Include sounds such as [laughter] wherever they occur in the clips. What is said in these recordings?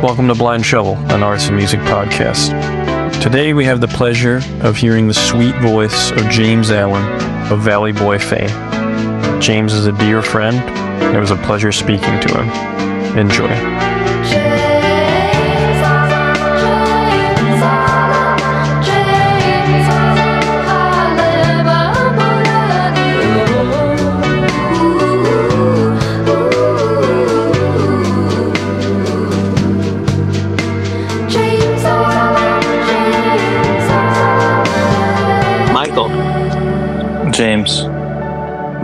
Welcome to Blind Shovel, an arts and music podcast. Today we have the pleasure of hearing the sweet voice of James Alan of Valley Boy fame. James is a dear friend, it was a pleasure speaking to him. Enjoy.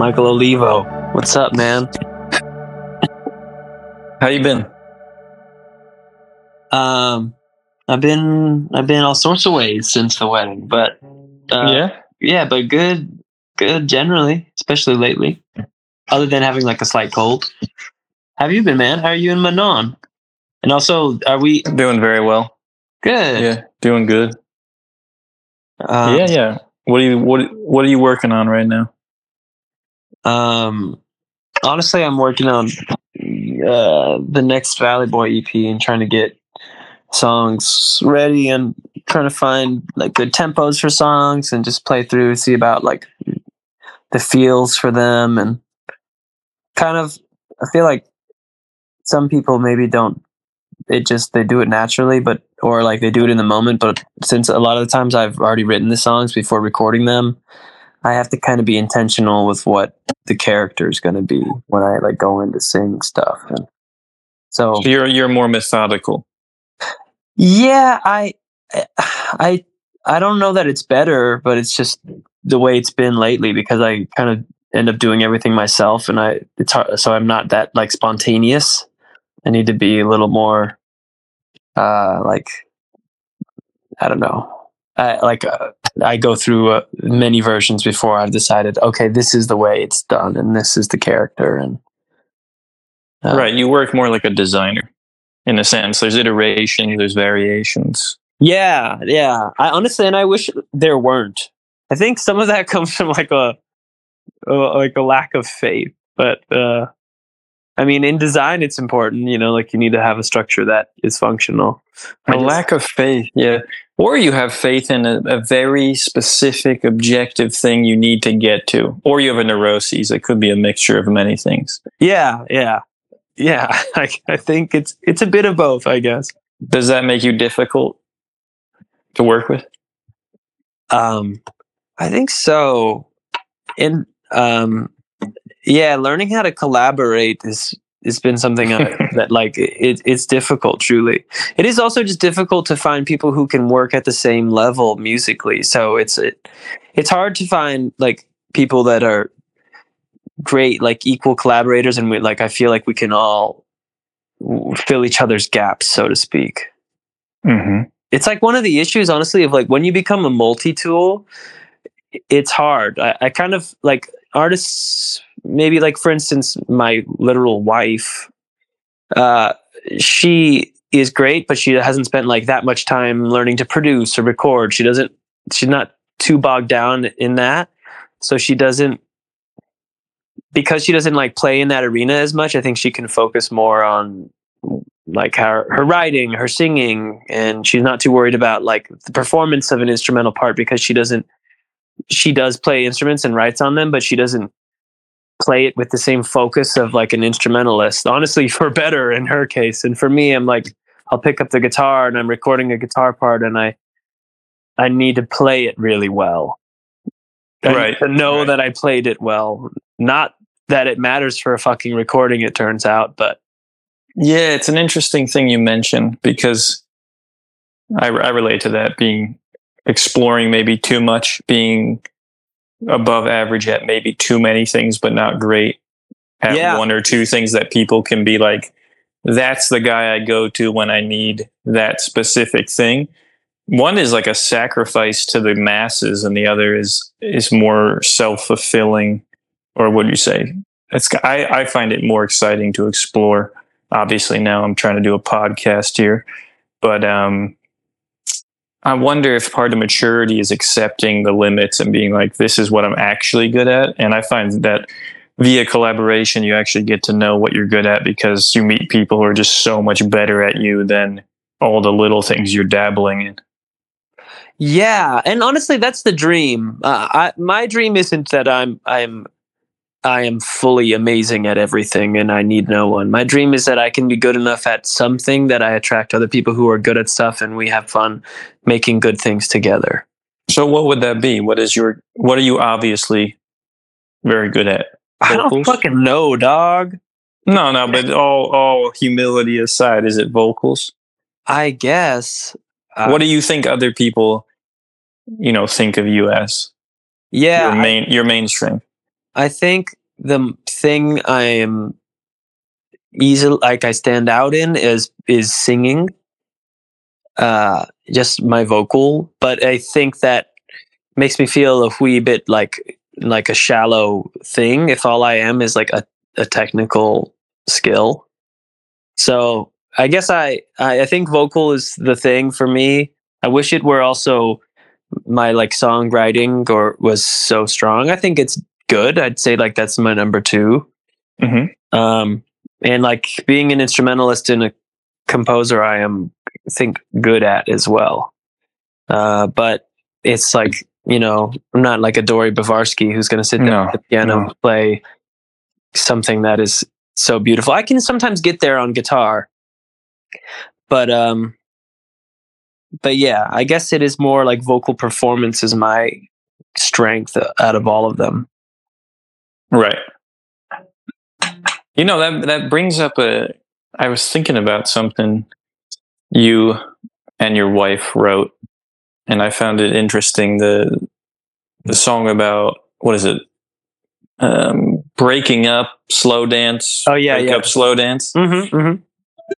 Michael Olivo. What's up, man? how you been? Um, I've been I've been all sorts of ways since the wedding, but uh, yeah, yeah, but good, good generally, especially lately. Other than having like a slight cold, have you been, man? How are you in Manon? And also, are we doing very well. good? Yeah, doing good. Um, yeah, yeah. What are you what What are you working on right now? Um, honestly, I'm working on uh, the next Valley Boy EP and trying to get songs ready and trying to find like good tempos for songs and just play through, see about like the feels for them and kind of. I feel like some people maybe don't. It just they do it naturally, but or like they do it in the moment. But since a lot of the times I've already written the songs before recording them, I have to kind of be intentional with what the character is going to be when I like go into sing stuff. And so, So you're you're more methodical. yeah, I, I, I don't know that it's better, but it's just the way it's been lately because I kind of end up doing everything myself, and I it's hard, so I'm not that like spontaneous. I need to be a little more, uh, like, I don't know. I, like uh, I go through uh, many versions before I've decided, okay, this is the way it's done, and this is the character, and uh, right, you work more like a designer in a sense. There's iteration, there's variations. Yeah, yeah. I honestly, and I wish there weren't. I think some of that [laughs] comes from like a, a like a lack of faith. But uh, I mean, in design, it's important. You know, like you need to have a structure that is functional. A lack of faith, yeah. Or you have faith in a, a very specific, objective thing you need to get to, or you have a neuroses. It could be a mixture of many things. Yeah, yeah, yeah. [laughs] I, I think it's it's a bit of both. I guess. Does that make you difficult to work with? Um, I think so. And um, yeah, learning how to collaborate is it's been something I, [laughs] that like it, it's difficult. Truly, it is also just difficult to find people who can work at the same level musically. So it's it, it's hard to find like people that are great, like equal collaborators, and we like I feel like we can all fill each other's gaps, so to speak Mm-hmm. it's like one of the issues honestly of like when you become a multi-tool it's hard I, I kind of like artists maybe like for instance my literal wife uh she is great but she hasn't spent like that much time learning to produce or record. She doesn't she's not too bogged down in that. So she doesn't because she doesn't like play in that arena as much i think she can focus more on like her her writing, her singing, and she's not too worried about like the performance of an instrumental part because she doesn't she does play instruments and writes on them, but she doesn't play it with the same focus of like an instrumentalist. Honestly, [laughs] for better in her case. And for me, I'm like I'll pick up the guitar and I'm recording a guitar part and I I need to play it really well. I Right, To know right. that I played it well. Not that it matters for a fucking recording, it turns out, but Yeah, it's an interesting thing you mentioned because I, I relate to that being exploring maybe too much, being above average at maybe too many things, but not great at Yeah. one or two things that people can be like, that's the guy I go to when I need that specific thing. One is like a sacrifice to the masses, and the other is is more self fulfilling, or what do you say? It's I, I find it more exciting to explore obviously now I'm trying to do a podcast here, but um, I wonder if part of maturity is accepting the limits and being like, this is what I'm actually good at. And I find that via collaboration, you actually get to know what you're good at because you meet people who are just so much better at you than all the little things you're dabbling in. Yeah, and honestly, that's the dream. Uh, I, my dream isn't that I'm I'm I am fully amazing at everything and I need no one. My dream is that I can be good enough at something that I attract other people who are good at stuff and we have fun making good things together. So what would that be? What is your what are you obviously very good at? I don't fucking know, dog. No, no, but all all humility aside, is it vocals? I guess. Uh, what do you think other people, you know, think of you as Yeah, your main your main strength? I think the thing I am easily like I stand out in is is singing. Uh just my vocal, but I think that makes me feel a wee bit like like a shallow thing if all I am is like a, a technical skill. So I guess I, I I think vocal is the thing for me. I wish it were also my like songwriting or was so strong. I think it's good. I'd say like that's my number 2 Mm-hmm. Um, and like being an instrumentalist and a composer, I am I think good at as well. Uh, but it's like you know, I'm not like a Dory Bavarsky who's going to sit down No, at the piano no. and play something that is so beautiful. I can sometimes get there on guitar, but um, but yeah, I guess it is more like vocal performance is my strength out of all of them. Right. You know that that brings up a. I was thinking about something you and your wife wrote, and I found it interesting. the The song about what is it? Um, breaking up, slow dance. Oh, yeah, break yeah. up, slow dance. Mm-hmm, mm-hmm.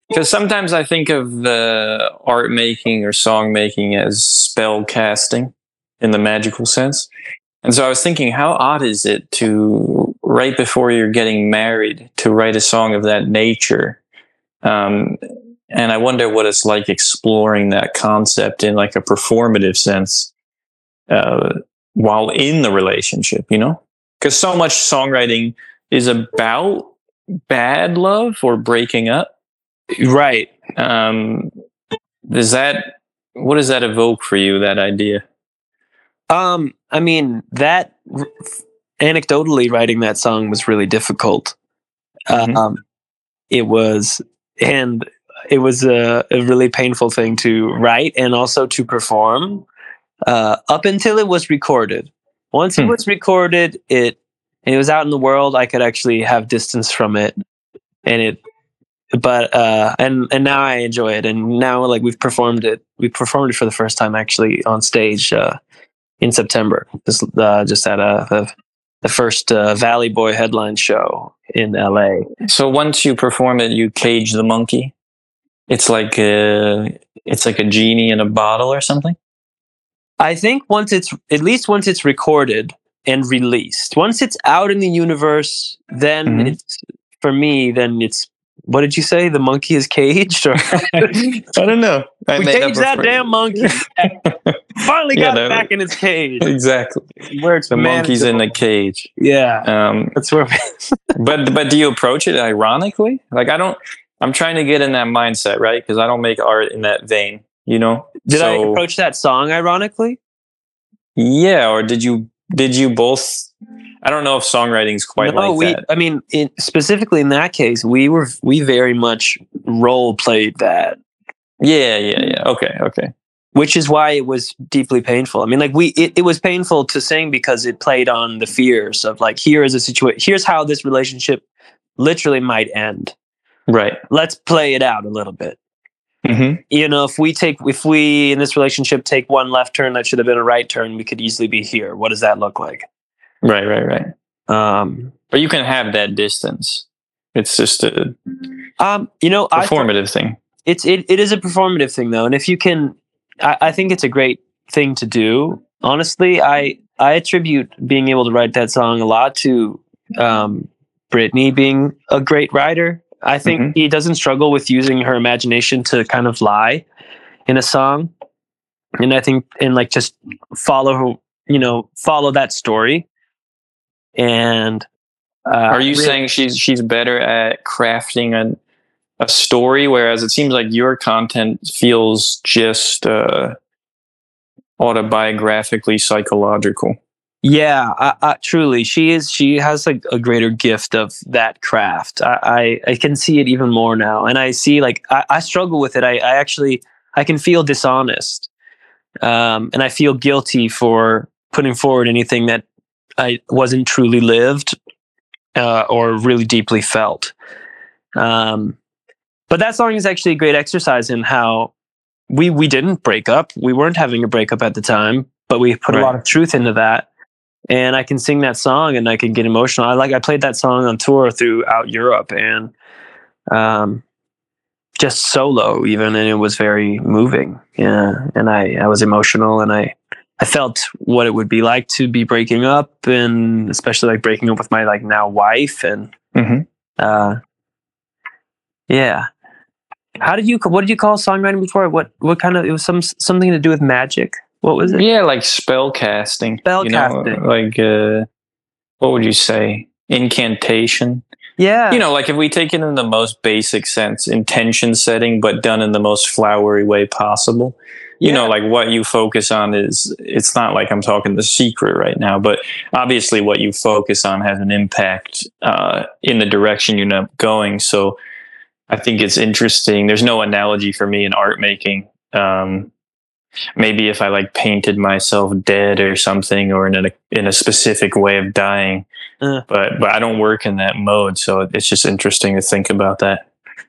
Because sometimes I think of the art making or song making as spell casting in the magical sense. And so I was thinking, how odd is it to, right before you're getting married, to write a song of that nature? Um, and I wonder what it's like exploring that concept in like a performative sense uh, while in the relationship, you know? Because so much songwriting is about bad love or breaking up Right. um does that what does that evoke for you that idea Um, I mean that anecdotally writing that song was really difficult. Mhm. Um, it was, and it was a, a really painful thing to write and also to perform. Uh, up until it was recorded. Once it Hmm. was recorded, it and it was out in the world. I could actually have distance from it, and it. But uh, and and now I enjoy it, and now like we've performed it. We performed it for the first time actually on stage. Uh, in September. Just uh, just at a, the the first uh, Valley Boy headline show in LA. so once you perform it you cage the monkey it's like a, it's like a genie in a bottle or something I think once it's at least once it's recorded and released, once it's out in the universe, then Mhm. it's for me. Then it's what did you say? The monkey is caged, or [laughs] i don't know I we caged that damn monkey. [laughs] Finally Yeah, got it back in its cage, exactly where it's the monkey's in the cage Yeah, um that's where. [laughs] but but do you approach it ironically like i don't i'm trying to get in that mindset right because i don't make art in that vein you know Did I approach that song ironically? Yeah, or did you did you both? I don't know if songwriting's quite no, like we. that. I mean, in, specifically in that case, we were we very much role played that. Yeah, yeah, yeah. Okay, okay. which is why it was deeply painful. I mean, like we, it, it was painful to sing because it played on the fears of like, here is a situation, here's how this relationship literally might end. Right. Let's play it out a little bit. Mm-hmm. You know, if we take, if we in this relationship take one left turn that should have been a right turn, we could easily be here. What does that look like? Right, right, right. Um, But you can have that distance. It's just a um, you know, I, performative thing. it's it, it is a performative thing though and if you can I, I think it's a great thing to do honestly i i attribute being able to write that song a lot to um brittany being a great writer i think Mhm. he doesn't struggle with using her imagination to kind of lie in a song and i think and like just follow you know follow that story and Uh, Are you really- saying she's she's better at crafting a a story, whereas it seems like your content feels just uh, autobiographically psychological? Yeah, I, I, truly, she is. She has like a greater gift of that craft. I, I, I can see it even more now, and I see like I, I struggle with it. I, I actually I can feel dishonest, um, and I feel guilty for putting forward anything that I wasn't truly lived uh, or really deeply felt. Um, but that song is actually a great exercise in how we we didn't break up. We weren't having a breakup at the time, but we put Right. a lot of truth into that. And I can sing that song and I can get emotional. I like I played that song on tour throughout Europe and um just solo even and it was very moving. Yeah. And I, I was emotional and I I felt what it would be like to be breaking up and especially like breaking up with my like now wife and Mm-hmm. uh yeah how did you what did you call songwriting before what what kind of it was some something to do with magic what was it Yeah, like spell casting. Spell you know, casting. like uh, what would you say? Incantation. yeah You know, like if we take it in the most basic sense, intention setting, but done in the most flowery way possible. You know, like what you focus on is, it's not like I'm talking the secret right now, but obviously what you focus on has an impact uh, in the direction you're going. So I think it's interesting. There's no analogy for me in art making. Um, maybe if I like painted myself dead or something, or in a in a specific way of dying, Uh. but but I don't work in that mode, so it's just interesting to think about that.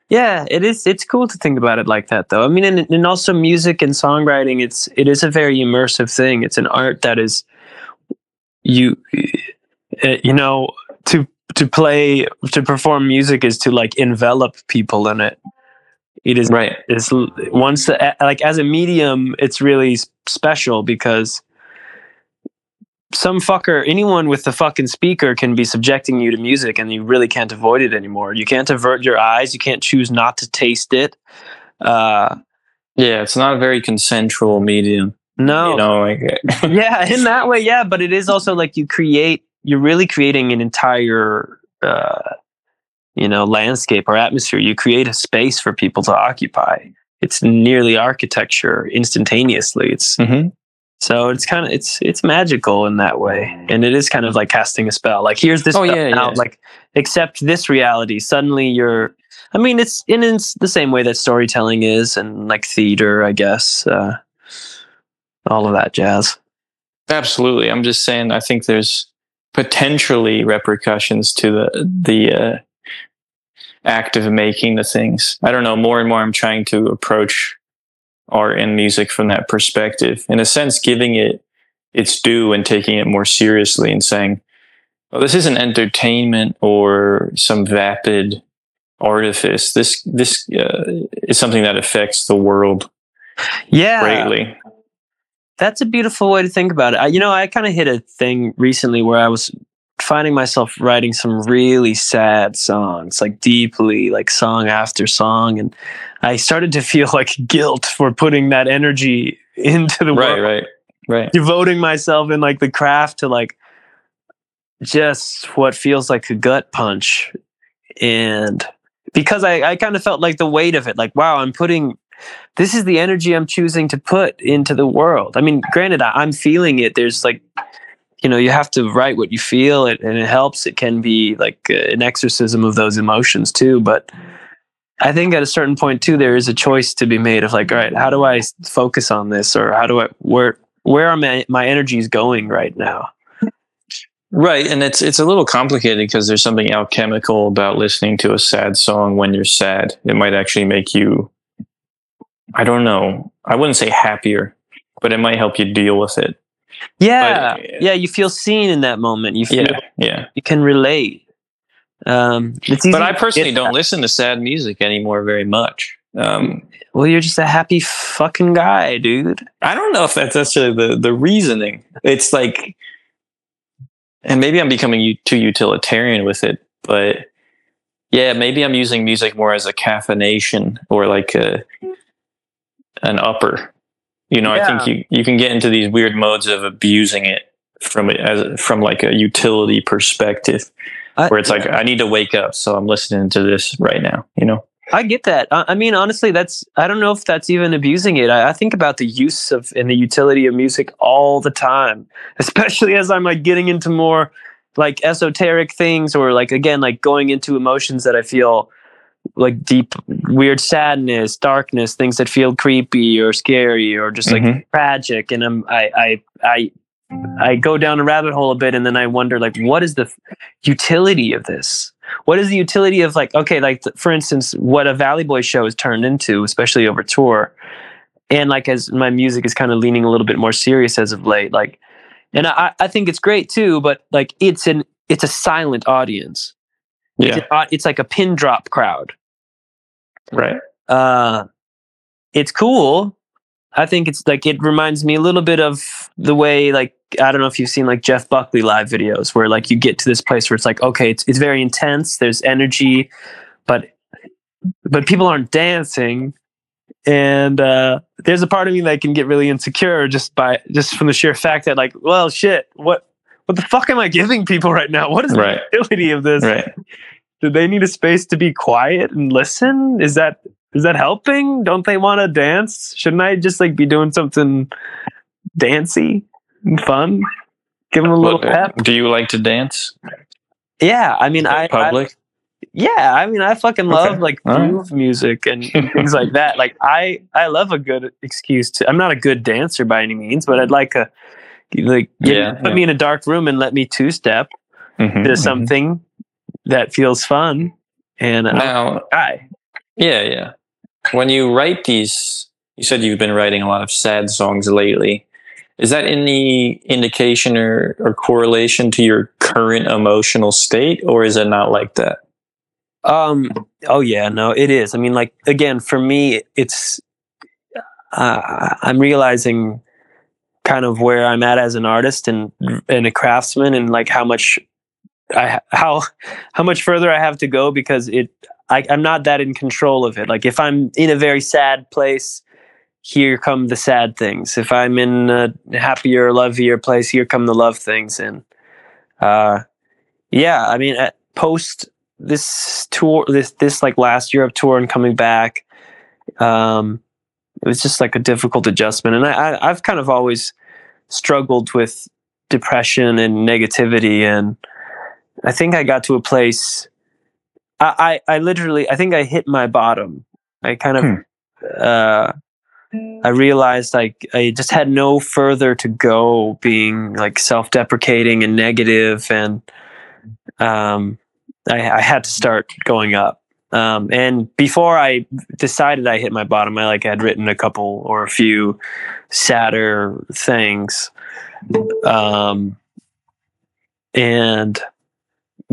Yeah, it is. It's cool to think about it like that, though. I mean, and, and also music and songwriting. It's it is a very immersive thing. It's an art that is you, uh, you know, to to play to perform music is to like envelop people in it. It is Right. It's once the, like as a medium, it's really special because some fucker, anyone with the fucking speaker can be subjecting you to music, and you really can't avoid it anymore. You can't avert your eyes. You can't choose not to taste it. Uh, Yeah, it's not a very consensual medium. no, You know, like [laughs] [laughs] yeah, in that way, yeah. But it is also like you create. You're really creating an entire, uh, you know, landscape or atmosphere. You create a space for people to occupy. It's nearly architecture instantaneously. It's Mhm. So it's kind of it's it's magical in that way, and it is kind of like casting a spell. Like here's this Oh, yeah, now, yeah. like accept this reality. Suddenly you're. I mean, it's in it's the same way that storytelling is, and like theater, I guess. Uh, all of that jazz. Absolutely. I'm just saying. I think there's potentially repercussions to the the uh, act of making the things. I don't know. More and more, I'm trying to approach art and music from that perspective. In a sense, giving it its due and taking it more seriously and saying, "Well, this isn't entertainment or some vapid artifice. This this uh, is something that affects the world Yeah, greatly." that's a beautiful way to think about it. I, you know, I kind of hit a thing recently where I was finding myself writing some really sad songs, like deeply, like song after song, and I started to feel like guilt for putting that energy into the Right, world, right, right. Right. Devoting myself in like the craft to like just what feels like a gut punch, and because I, I kind of felt like the weight of it, like wow, I'm putting this is the energy I'm choosing to put into the world. I mean, granted, I, I'm feeling it. There's like, you know, you have to write what you feel, it, and it helps. It can be like uh, an exorcism of those emotions too. But I think at a certain point too, there is a choice to be made of like, all right, how do i focus on this, or how do I where where are my my energies going right now? Right, and it's it's a little complicated because there's something alchemical about listening to a sad song when you're sad. It might actually make you I don't know. I wouldn't say happier, but it might help you deal with it. Yeah, But- yeah, you feel seen in that moment. You feel Yeah, yeah. you can relate. Um, it's But I personally don't listen to sad music anymore very much. Um, Well, you're just a happy fucking guy, dude. I don't know if that's necessarily the the reasoning. It's like, and maybe I'm becoming u- too utilitarian with it, but yeah, maybe I'm using music more as a caffeination or like a an upper. You know, I think you you can get into these weird modes of abusing it from it as from like a utility perspective. I- where it's like I need to wake up, so I'm listening to this right now. You know? I get that. I I mean, honestly, that's I don't know if that's even abusing it. I, I think about the use of and the utility of music all the time, [laughs] especially as I'm like getting into more like esoteric things or like again like going into emotions that I feel like deep weird sadness, darkness, things that feel creepy or scary or just like Mhm. tragic and I'm I I I I go down a rabbit hole a bit and then I wonder like what is the f- utility of this? What is the utility of like okay like th- for instance what a Valley Boy show has turned into especially over tour and like as my music is kind of leaning a little bit more serious as of late like and I I think it's great too but like it's an it's a silent audience. It's, Yeah. an au- it's like a pin drop crowd Right. uh it's cool i think it's like it reminds me a little bit of the way like i don't know if you've seen like jeff buckley live videos where like you get to this place where it's like okay it's, it's very intense there's energy but but people aren't dancing and uh there's a part of me that can get really insecure just by just from the sheer fact that like well shit what what the fuck am i giving people right now what is Right. the utility of this Right. Do they need a space to be quiet and listen is that is that helping don't they want to dance shouldn't i just like be doing something dancey and fun give them a little pep do you like to dance? yeah i mean I, I Public. yeah i mean i fucking love Okay. like All right. groove music and [laughs] things like that like i i love a good excuse to i'm not a good dancer by any means but i'd like a like Yeah, put yeah. me in a dark room and let me two step Mhm, to mhm. something that feels fun and uh, Now, I Yeah, yeah. When you write these, you said you've been writing a lot of sad songs lately. Is that any indication or, or correlation to your current emotional state, or is it not like that? Um. Oh yeah. No, it is. I mean, like again, for me, it's. Uh, I'm realizing kind of where I'm at as an artist and and a craftsman, and like how much I how how much further I have to go because it. I, I'm not that in control of it. Like if I'm in a very sad place, here come the sad things. If I'm in a happier, lovelier place, here come the love things. And uh, yeah, I mean, post this tour this this like last year of tour and coming back um it was just like a difficult adjustment and i, I i've kind of always struggled with depression and negativity and i think i got to a place i i, I literally i think i hit my bottom i kind of uh I realized like I just had no further to go being like self-deprecating and negative and um I, I had to start going up. Um, and before I decided I hit my bottom, I like had written a couple or a few sadder things. Um, and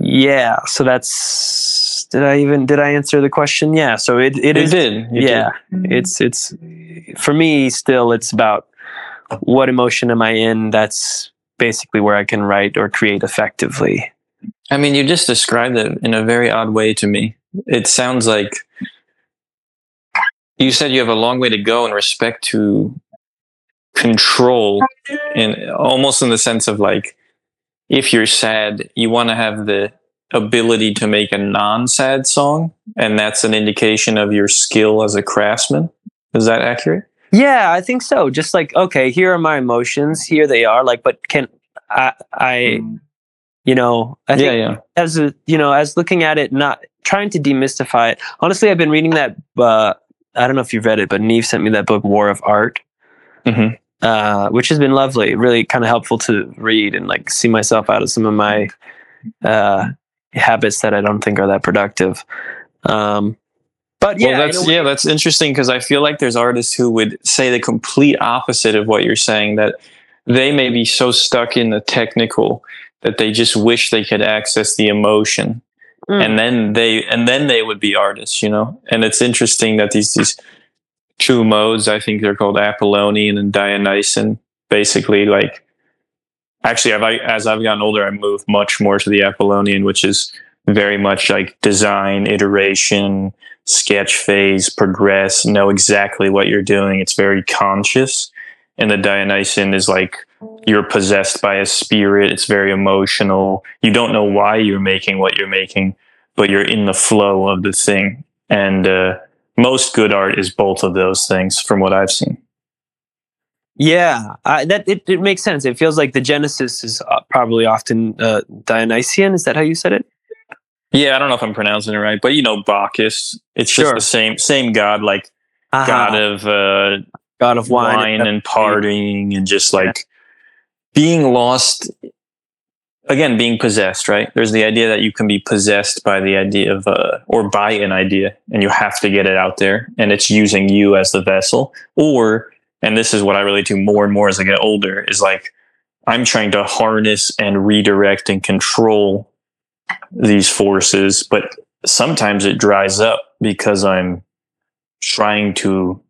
yeah, so that's did I even did I answer the question? Yeah, so it it You is did. You yeah, it's it's for me still it's about what emotion am I in? That's basically where I can write or create effectively. I mean, you just described it in a very odd way to me. It sounds like you said you have a long way to go in respect to control, and almost in the sense of like, if you're sad, you want to have the ability to make a non-sad song, and that's an indication of your skill as a craftsman. Is that accurate? Yeah, I think so. Just like, okay, here are my emotions. Here they are. Like, but can I, I, you know, I think yeah, yeah. as a, you know, as looking at it, not trying to demystify it. Honestly, I've been reading that. Uh, I don't know if you've read it, but Neve sent me that book, War of Art, Mhm. Uh, which has been lovely. Really, kind of helpful to read and like see myself out of some of my uh, habits that I don't think are that productive. Um, but yeah, well, that's yeah, that's interesting because I feel like there's artists who would say the complete opposite of what you're saying. That they may be so stuck in the technical that they just wish they could access the emotion, Mm. and then they and then they would be artists, you know. And it's interesting that these these two modes, I think they're called Apollonian and Dionysian, basically like. Actually, I, as I've gotten older, I move much more to the Apollonian, which is very much like design, iteration, sketch phase, progress, know exactly what you're doing. It's very conscious. And the Dionysian is like you're possessed by a spirit. It's very emotional. You don't know why you're making what you're making, but you're in the flow of the thing. And uh, most good art is both of those things, from what I've seen. Yeah, uh, that it, it makes sense. It feels like the genesis is uh, probably often uh, Dionysian. Is that how you said it? Yeah, I don't know if I'm pronouncing it right, but you know Bacchus. It's Sure. just the same same god, like Uh-huh. god of uh, God of wine, wine, and partying and just like being lost again being possessed right there's the idea that you can be possessed by the idea of uh, or by an idea and you have to get it out there and it's using you as the vessel or and this is what i relate to more and more as i get older is like i'm trying to harness and redirect and control these forces but sometimes it dries up because i'm trying to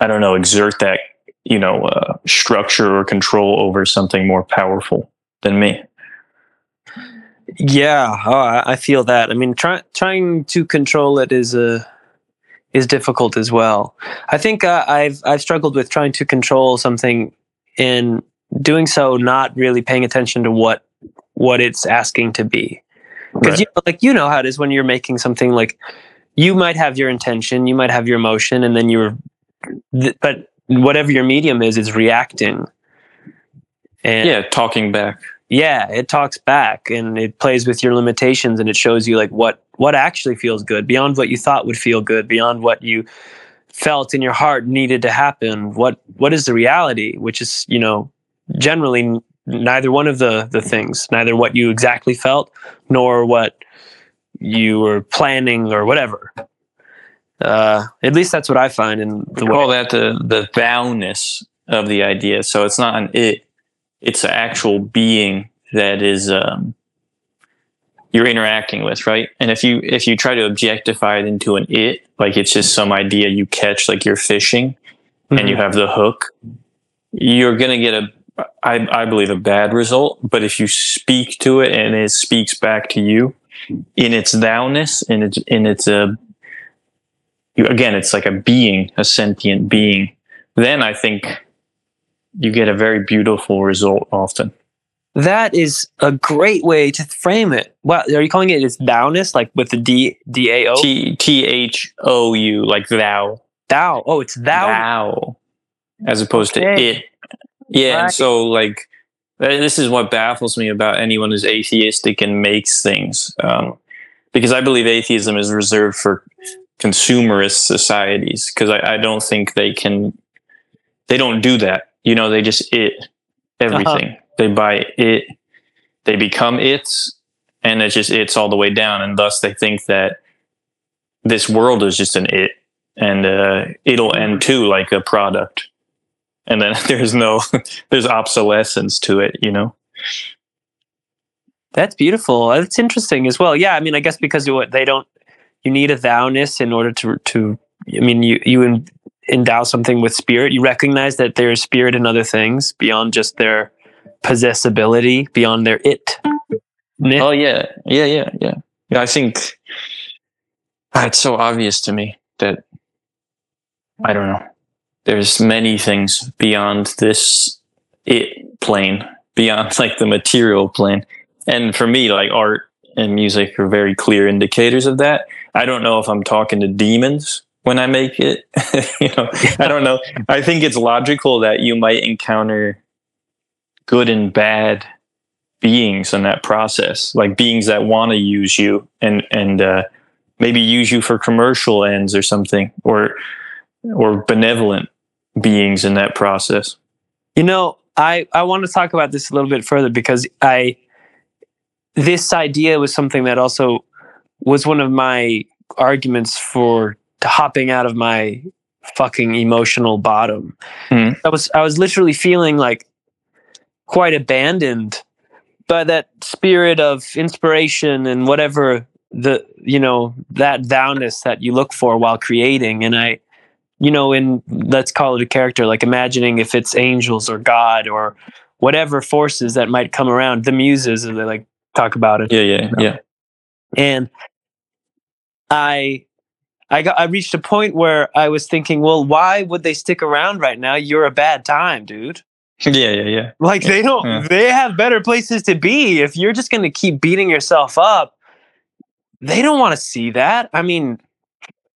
I don't know, exert that, you know, uh, structure or control over something more powerful than me. Yeah, oh, I feel that. I mean, try, trying to control it is a is difficult as well. I think uh, I've I've struggled with trying to control something in doing so, not really paying attention to what what it's asking to be. Because Right. you know, like you know how it is when you're making something like you might have your intention, you might have your emotion, and then you're, th- but whatever your medium is, is reacting. And Yeah, talking back. Yeah it talks back and it plays with your limitations and it shows you like what what actually feels good beyond what you thought would feel good beyond what you felt in your heart needed to happen. What what is the reality which is you know generally neither one of the the things neither what you exactly felt nor what you were planning or whatever. Uh at least that's what i find in the We way. call that the, the thou-ness of the idea. So it's not an it, it's an actual being that is, um, you're interacting with, right? And if you, if you try to objectify it into an it, like it's just some idea you catch, like you're fishing, and you have the hook, you're going to get a, I, I believe, a bad result. But if you speak to it and it speaks back to you in its thou-ness, in its, in its, uh, again, it's like a being, a sentient being, then I think you get a very beautiful result often. That is a great way to frame it. Wow, are you calling it as thou-ness, like with the D D A O? T T H O U, like thou, Thou. Oh, it's thou. thou, as opposed to it. Yeah, and so like this is what baffles me about anyone who's atheistic and makes things, um, because I believe atheism is reserved for consumerist societies. Because I, I don't think they can, they don't do that. You know, they just it everything. They buy it, they become its, and it's just it's all the way down, and thus they think that this world is just an it, and uh, it'll end too, like a product and then [laughs] there's no [laughs] there's obsolescence to it you know That's beautiful. That's interesting as well. Yeah, I mean, I guess because what they don't, you need a thou-ness in order to to. I mean, you you endow something with spirit. You recognize that there is spirit in other things beyond just their possessibility, beyond their it. oh yeah. Yeah yeah yeah. Yeah i think it's so obvious to me that i don't know there's many things beyond this it plane beyond [laughs] like the material plane. And for me like art and music are very clear indicators of that. I don't know if i'm talking to demons when i make it [laughs] you know I don't know. I think it's logical that you might encounter good and bad beings in that process, like beings that want to use you and and uh, maybe use you for commercial ends or something, or or benevolent beings in that process. You know, I I want to talk about this a little bit further because I this idea was something that also was one of my arguments for hopping out of my fucking emotional bottom. Hmm. I was I was literally feeling like quite abandoned by that spirit of inspiration and whatever the you know that thou-ness that you look for while creating and I you know in let's call it a character like imagining if it's angels or god or whatever forces that might come around the muses as they like talk about it Yeah, yeah, yeah. and i i got i reached a point where i was thinking well why would they stick around right now you're a bad time dude Yeah, yeah, yeah. Like they don't Yeah. they have better places to be. If you're just going to keep beating yourself up, they don't want to see that. I mean,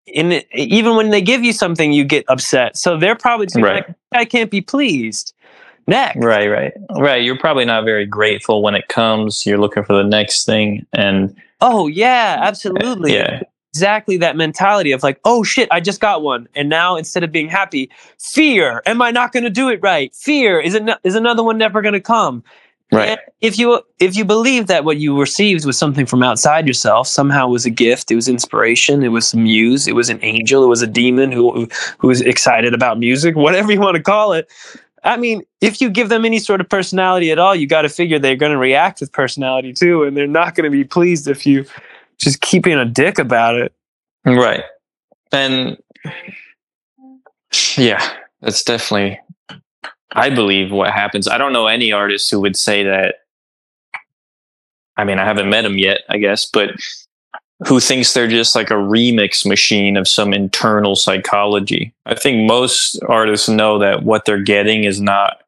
in even when they give you something you get upset. So they're probably just Right. like I can't be pleased. Next. Right, right, right. You're probably not very grateful when it comes. You're looking for the next thing, and Oh yeah, absolutely. yeah, Exactly that mentality of like, oh shit, I just got one, and now instead of being happy, fear. Am I not going to do it right? Fear is an- is another one never going to come. right, And if you if you believe that what you received was something from outside yourself, somehow it was a gift, it was inspiration, it was some muse, it was an angel, it was a demon who who was excited about music, whatever you want to call it. I mean, if you give them any sort of personality at all, you got to figure they're going to react with personality too, and they're not going to be pleased if you just keep being a dick about it. right. And yeah, that's definitely. I believe what happens. I don't know any artist who would say that. I mean, I haven't met him yet, I guess, but who thinks they're just like a remix machine of some internal psychology. I think most artists know that what they're getting is not,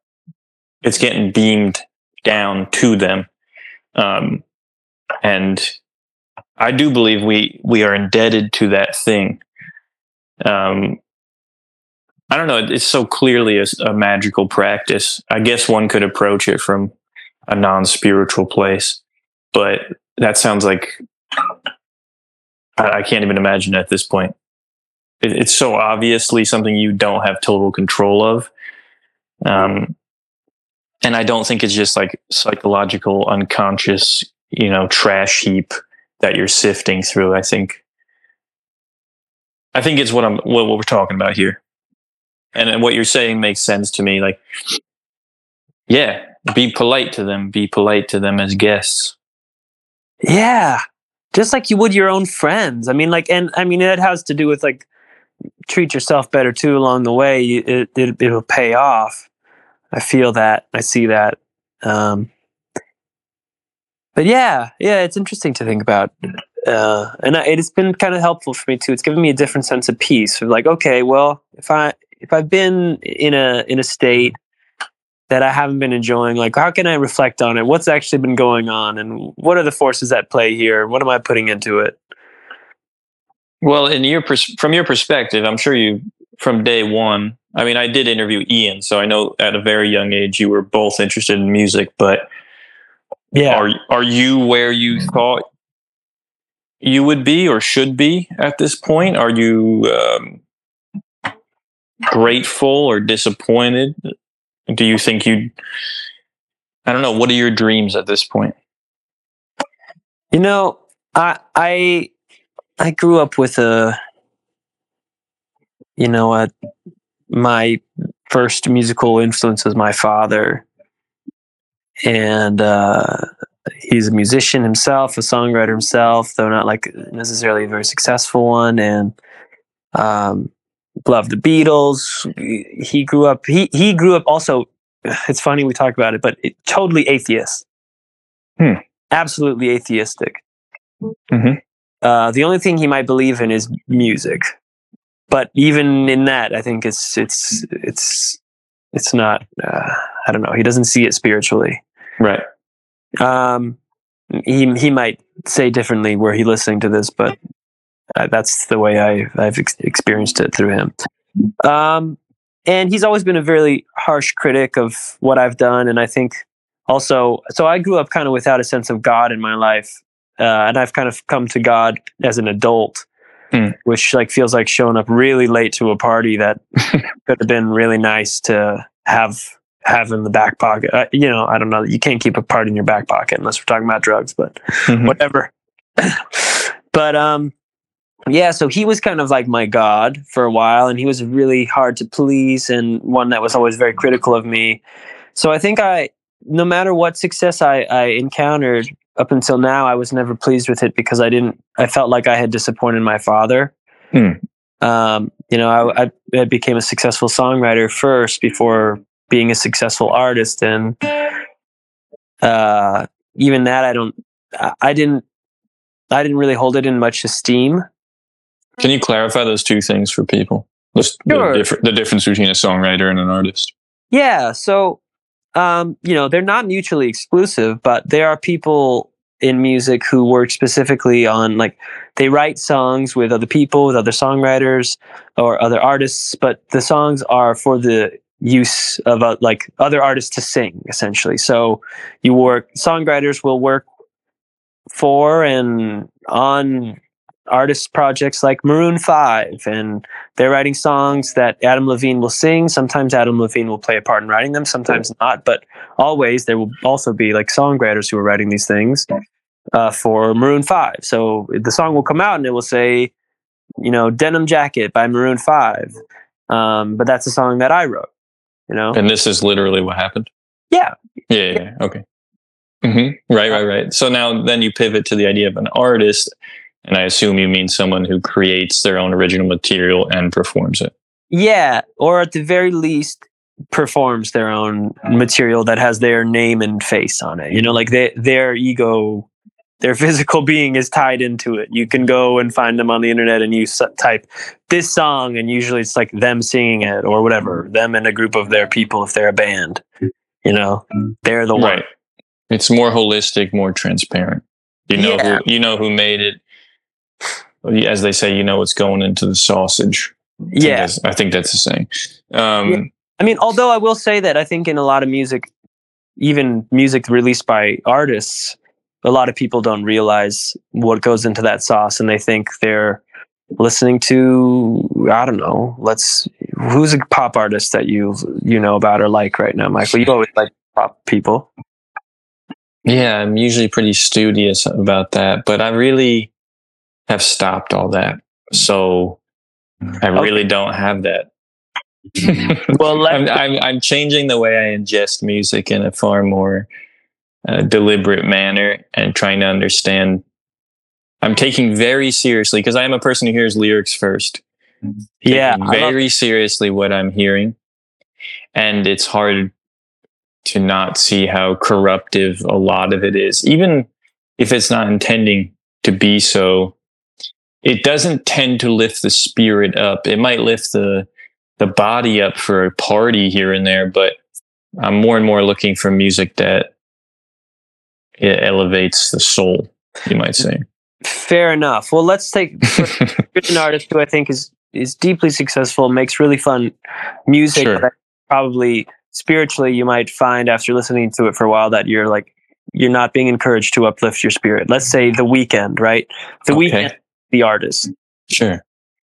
it's getting beamed down to them. Um, and I do believe we, we are indebted to that thing. Um, I don't know. It's so clearly a, a magical practice. I guess one could approach it from a non spiritual place, but that sounds like I, I can't even imagine at this point. It, it's so obviously something you don't have total control of. Um, and I don't think it's just like psychological, unconscious, you know, trash heap that you're sifting through. I think, I think it's what I'm, what, what we're talking about here. And, and what you're saying makes sense to me. Like, yeah, be polite to them. Be polite to them as guests. Yeah. Just like you would your own friends. I mean, like, and I mean, it has to do with like treat yourself better too along the way. It, it, it'll pay off. I feel that. I see that. Um, but yeah, yeah, it's interesting to think about. Uh, and I, it's been kind of helpful for me too. It's given me a different sense of peace. Of like, okay, well, if I if I've been in a in a state that I haven't been enjoying, like how can I reflect on it? What's actually been going on, and what are the forces at play here? What am I putting into it? Well, in your pers- from your perspective, I'm sure you from day one. I mean, I did interview Ian, so I know at a very young age you were both interested in music. But Yeah, are are you where you thought you would be or should be at this point? Are you um, grateful or disappointed? Do you think you? I don't know. What are your dreams at this point? You know, I I I grew up with a you know what my first musical influence was my father and uh he's a musician himself, a songwriter himself, though not like necessarily a very successful one and um loved the Beatles. He grew up he he grew up also [sighs] it's funny we talk about it, but it, totally atheist. Hmm. Absolutely atheistic. Mhm. Uh, the only thing he might believe in is music, but even in that, I think it's it's it's it's not. Uh, I don't know. He doesn't see it spiritually. Right. Um, he he might say differently were he listening to this, but uh, that's the way I I've ex- experienced it through him. Um, and he's always been a very harsh critic of what I've done, and I think also so I grew up kind of without a sense of God in my life, uh, and I've kind of come to God as an adult, Hmm. which like feels like showing up really late to a party that [laughs] could have been really nice to have have in the back pocket. Uh, you know, I don't know. You can't keep a part in your back pocket unless we're talking about drugs, but Mhm. whatever. but um, yeah. So he was kind of like my god for a while, and he was really hard to please, and one that was always very critical of me. So I think I, no matter what success I, I encountered up until now, I was never pleased with it because I didn't. I felt like I had disappointed my father. Hmm. Um, you know, I, I, I became a successful songwriter first before being a successful artist, and uh, even that I don't. I, I didn't. I didn't really hold it in much esteem. Can you clarify those two things for people? Sure. the, differ- the difference between a songwriter and an artist. Yeah. So um, you know, they're not mutually exclusive, but there are people in music who work specifically on like they write songs with other people, with other songwriters or other artists, but the songs are for the use of uh, like other artists to sing essentially. So you work songwriters will work for and on artist projects like Maroon 5 and they're writing songs that Adam Levine will sing. Sometimes Adam Levine will play a part in writing them, sometimes not, but always there will also be like songwriters who are writing these things uh, for Maroon 5. So the song will come out and it will say, you know, Denim Jacket by Maroon 5. Um, but that's a song that I wrote, you know? And this is literally what happened? Yeah. Yeah. yeah, yeah. Okay. Mm-hmm. Right, right, right. So now then you pivot to the idea of an artist and I assume you mean someone who creates their own original material and performs it. Yeah, or at the very least performs their own material that has their name and face on it. You know, like they, their ego, their [laughs] physical being is tied into it. You can go and find them on the internet and you type this song, and usually it's like them singing it or whatever, them and a group of their people if they're a band. You know, they're the right. one. It's more holistic, more transparent. You know yeah. who you know who made it as they say, you know, what's going into the sausage. Yeah. I think that's the saying. Um, yeah. I mean, although I will say that I think in a lot of music, even music released by artists, a lot of people don't realize what goes into that sauce and they think they're listening to I don't know, let's who's a pop artist that you you know about or like right now, Michael? You always like pop people. Yeah, I'm usually pretty studious about that, but I really have stopped all that. So I really okay. don't have that. [laughs] well, I'm, I'm, I'm, changing the way I ingest music in a far more uh, deliberate manner and trying to understand. I'm taking very seriously because I am a person who hears lyrics first. Yeah, very seriously what I'm hearing, and it's hard to not see how corruptive a lot of it is, even if it's not intending to be so it doesn't tend to lift the spirit up. It might lift the the body up for a party here and there, but I'm more and more looking for music that it elevates the soul, you might say. Fair enough. Well, let's take [laughs] an artist who I think is is deeply successful, makes really fun music sure. that probably spiritually you might find after listening to it for a while that you're like you're not being encouraged to uplift your spirit. Let's say The Weeknd, right? The okay. Weeknd the artist. Sure.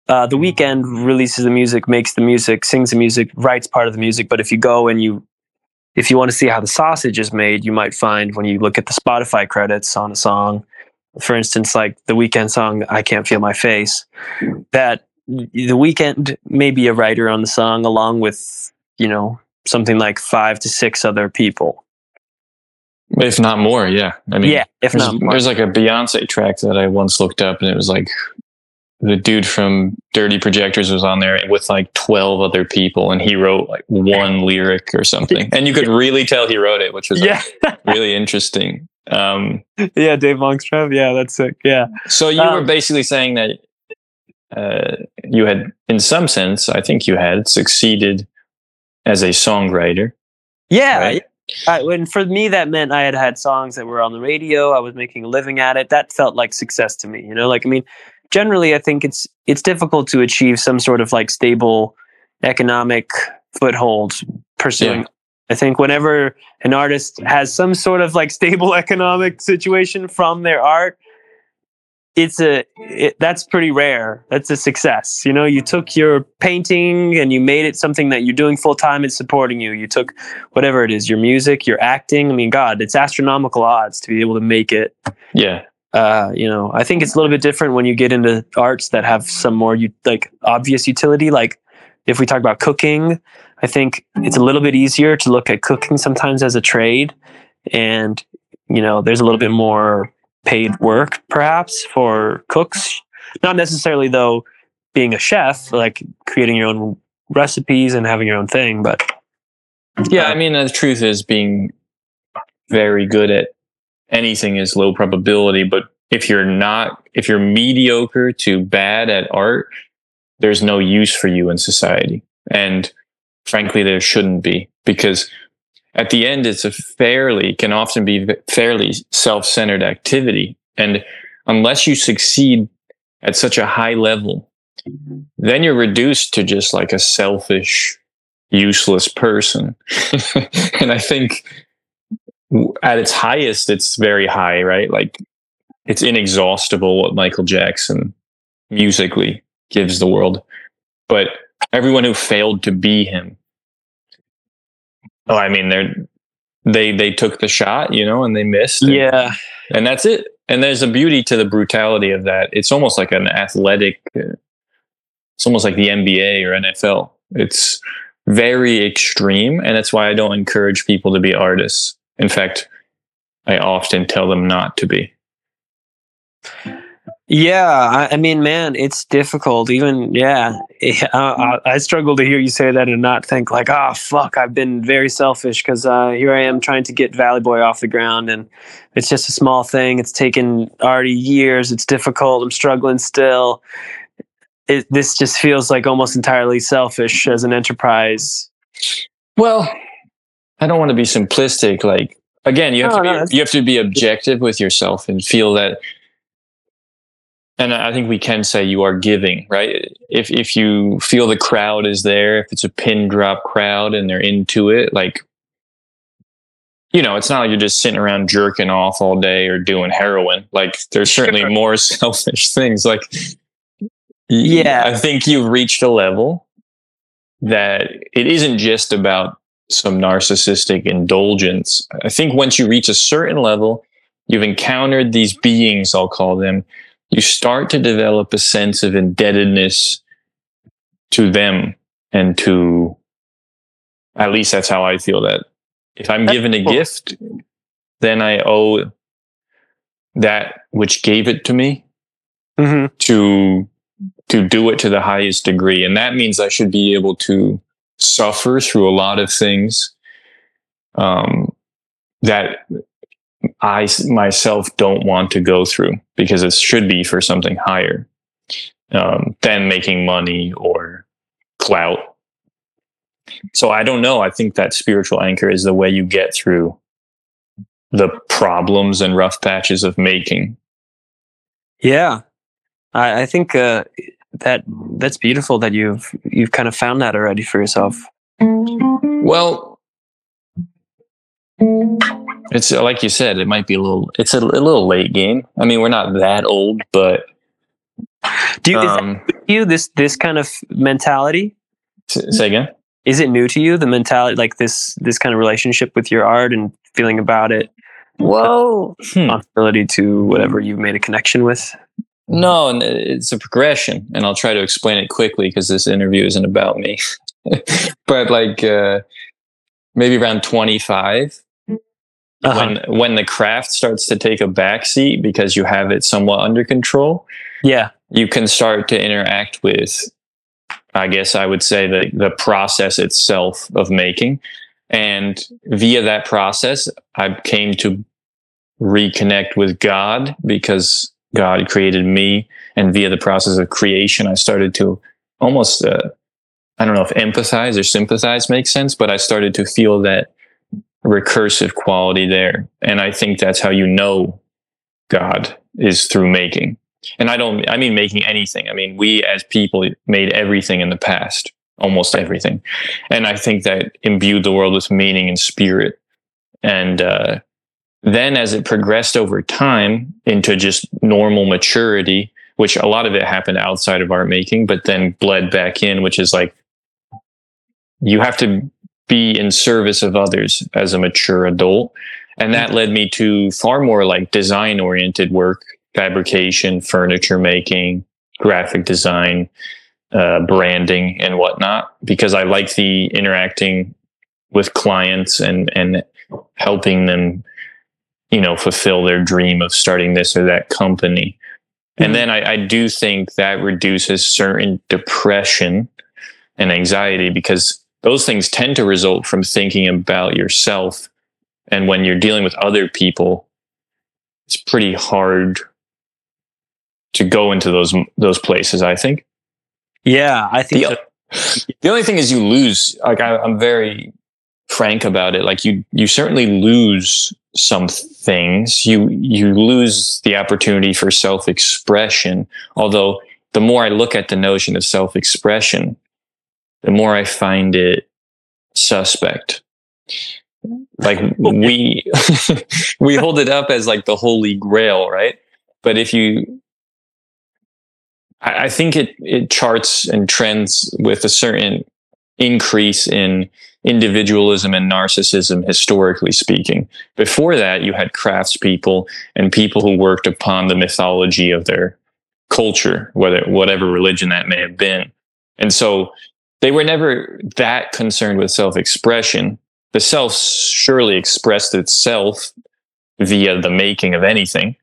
Uh, the Weeknd releases the music, makes the music, sings the music, writes part of the music. But if you go and you, if you want to see how the sausage is made, you might find when you look at the Spotify credits on a song, for instance, like the Weeknd song "I Can't Feel My Face," that the Weeknd may be a writer on the song along with you know something like five to six other people. If not more, yeah. I mean, yeah, if there's, not more. There's like a Beyonce track that I once looked up and it was like the dude from Dirty Projectors was on there with like 12 other people and he wrote like one lyric or something. And you could [laughs] really tell he wrote it, which was yeah. Like [laughs] really interesting. Um, yeah, Dave Longstreth. Yeah, that's sick. Yeah. So you um, were basically saying that uh, you had, in some sense, I think you had succeeded as a songwriter. Yeah. Right? I, and for me, that meant I had had songs that were on the radio. I was making a living at it. That felt like success to me. You know, like I mean, generally, I think it's it's difficult to achieve some sort of like stable economic foothold pursuing. Yeah. I think whenever an artist has some sort of like stable [laughs] economic situation from their art, it's a it, that's pretty rare. That's a success. You know you took your painting and you made it something that you're doing full time it's supporting you. You took whatever it is your music your acting. I mean god it's astronomical odds to be able to make it. Yeah. Uh, you know i think it's a little bit different when you get into arts that have some more you like obvious utility. Like if we talk about cooking i think it's a little bit easier to look at cooking sometimes as a trade. And you know there's a little bit more paid work perhaps for cooks. Not necessarily though being a chef like creating your own recipes and having your own thing but yeah uh, i mean the truth is being very good at anything is low probability but if you're not if you're mediocre to bad at art there's no use for you in society. And frankly there shouldn't be because at the end, it's a fairly, can often be fairly self centered activity. And unless you succeed at such a high level, then you're reduced to just like a selfish, useless person. [laughs] and I think at its highest, it's very high, right? Like it's inexhaustible what Michael Jackson musically gives the world. But everyone who failed to be him, oh, I mean, they're they they took the shot, you know, and they missed. And, yeah, and that's it. And there's a beauty to the brutality of that. It's almost like an athletic. Uh, it's almost like the NBA or NFL. It's very extreme, and that's why I don't encourage people to be artists. In fact, I often tell them not to be. Yeah, I, I, mean, man, it's difficult. Even yeah, [laughs] I, I, struggle to hear you say that and not think like, ah, oh, fuck, I've been very selfish because uh, here I am trying to get Valley Boy off the ground, and it's just a small thing. It's taken already years. It's difficult. I'm struggling still. It, this just feels like almost entirely selfish as an enterprise. Well, I don't want to be simplistic. Like again, you have to be you have to be objective with yourself and feel that and I think we can say you are giving, right? If if you feel the crowd is there, if it's a pin drop crowd and they're into it, like you know, it's not like you're just sitting around jerking off all day or doing heroin. Like there's certainly sure. more [laughs] selfish things. Like yeah, I think you've reached a level that it isn't just about some narcissistic indulgence. I think once you reach a certain level, you've encountered these beings, I'll call them, you start to develop a sense of indebtedness to them and to at least that's how I feel that if I'm that's given a cool. gift, then I owe that which gave it to me mm-hmm. to to do it to the highest degree. And that means I should be able to suffer through a lot of things um, that I myself don't want to go through because it should be for something higher um, than making money or clout. So I don't know. I think that spiritual anchor is the way you get through the problems and rough patches of making. Yeah, I, I think uh, that that's beautiful that you've you've kind of found that already for yourself. Well, it's like you said, it might be a little. It's a, a little late game. I mean, we're not that old, but do you, um, you this this kind of mentality? Say again. Is it new to you? The mentality, like this this kind of relationship with your art and feeling about it. Well, hmm. responsibility to whatever you've made a connection with. No, and it's a progression, and I'll try to explain it quickly because this interview isn't about me. [laughs] but like uh, maybe around twenty five, uh-huh. when when the craft starts to take a backseat because you have it somewhat under control. Yeah, you can start to interact with. I guess I would say the the process itself of making, and via that process, I came to reconnect with God because God created me, and via the process of creation, I started to almost. Uh, I don't know if empathize or sympathize makes sense, but I started to feel that recursive quality there. And I think that's how you know God is through making. And I don't, I mean, making anything. I mean, we as people made everything in the past, almost everything. And I think that imbued the world with meaning and spirit. And, uh, then as it progressed over time into just normal maturity, which a lot of it happened outside of art making, but then bled back in, which is like, you have to be in service of others as a mature adult. And that led me to far more like design oriented work, fabrication, furniture making, graphic design, uh, branding and whatnot, because I like the interacting with clients and, and helping them, you know, fulfill their dream of starting this or that company. Mm-hmm. And then I, I do think that reduces certain depression and anxiety because those things tend to result from thinking about yourself. And when you're dealing with other people, it's pretty hard to go into those those places. I think. Yeah, I think the, the only thing is you lose. Like I, I'm very frank about it, like you you certainly lose some things. You you lose the opportunity for self expression. Although the more I look at the notion of self expression, the more I find it suspect. Like we [laughs] we hold it up as like the holy grail, right? But if you I, I think it it charts and trends with a certain increase in individualism and narcissism, historically speaking. Before that, you had craftspeople and people who worked upon the mythology of their culture, whether whatever religion that may have been. And so they were never that concerned with self-expression. The self surely expressed itself via the making of anything,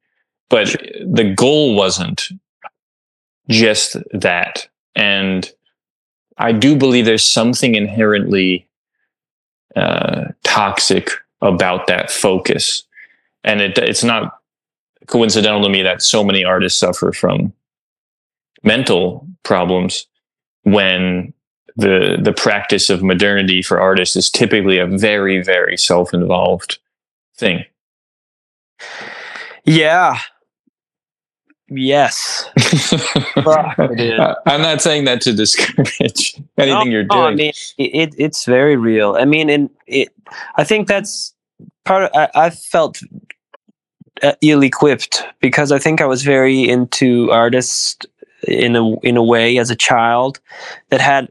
but the goal wasn't just that. And I do believe there's something inherently uh, toxic about that focus. And it, it's not coincidental to me that so many artists suffer from mental problems when the the practice of modernity for artists is typically a very very self-involved thing. Yeah. Yes. [laughs] I'm not saying that to discourage [laughs] anything no, you're doing I mean, it, it's very real. I mean and it i think that's part of I, I felt uh, ill-equipped because i think i was very into artists in a in a way as a child that had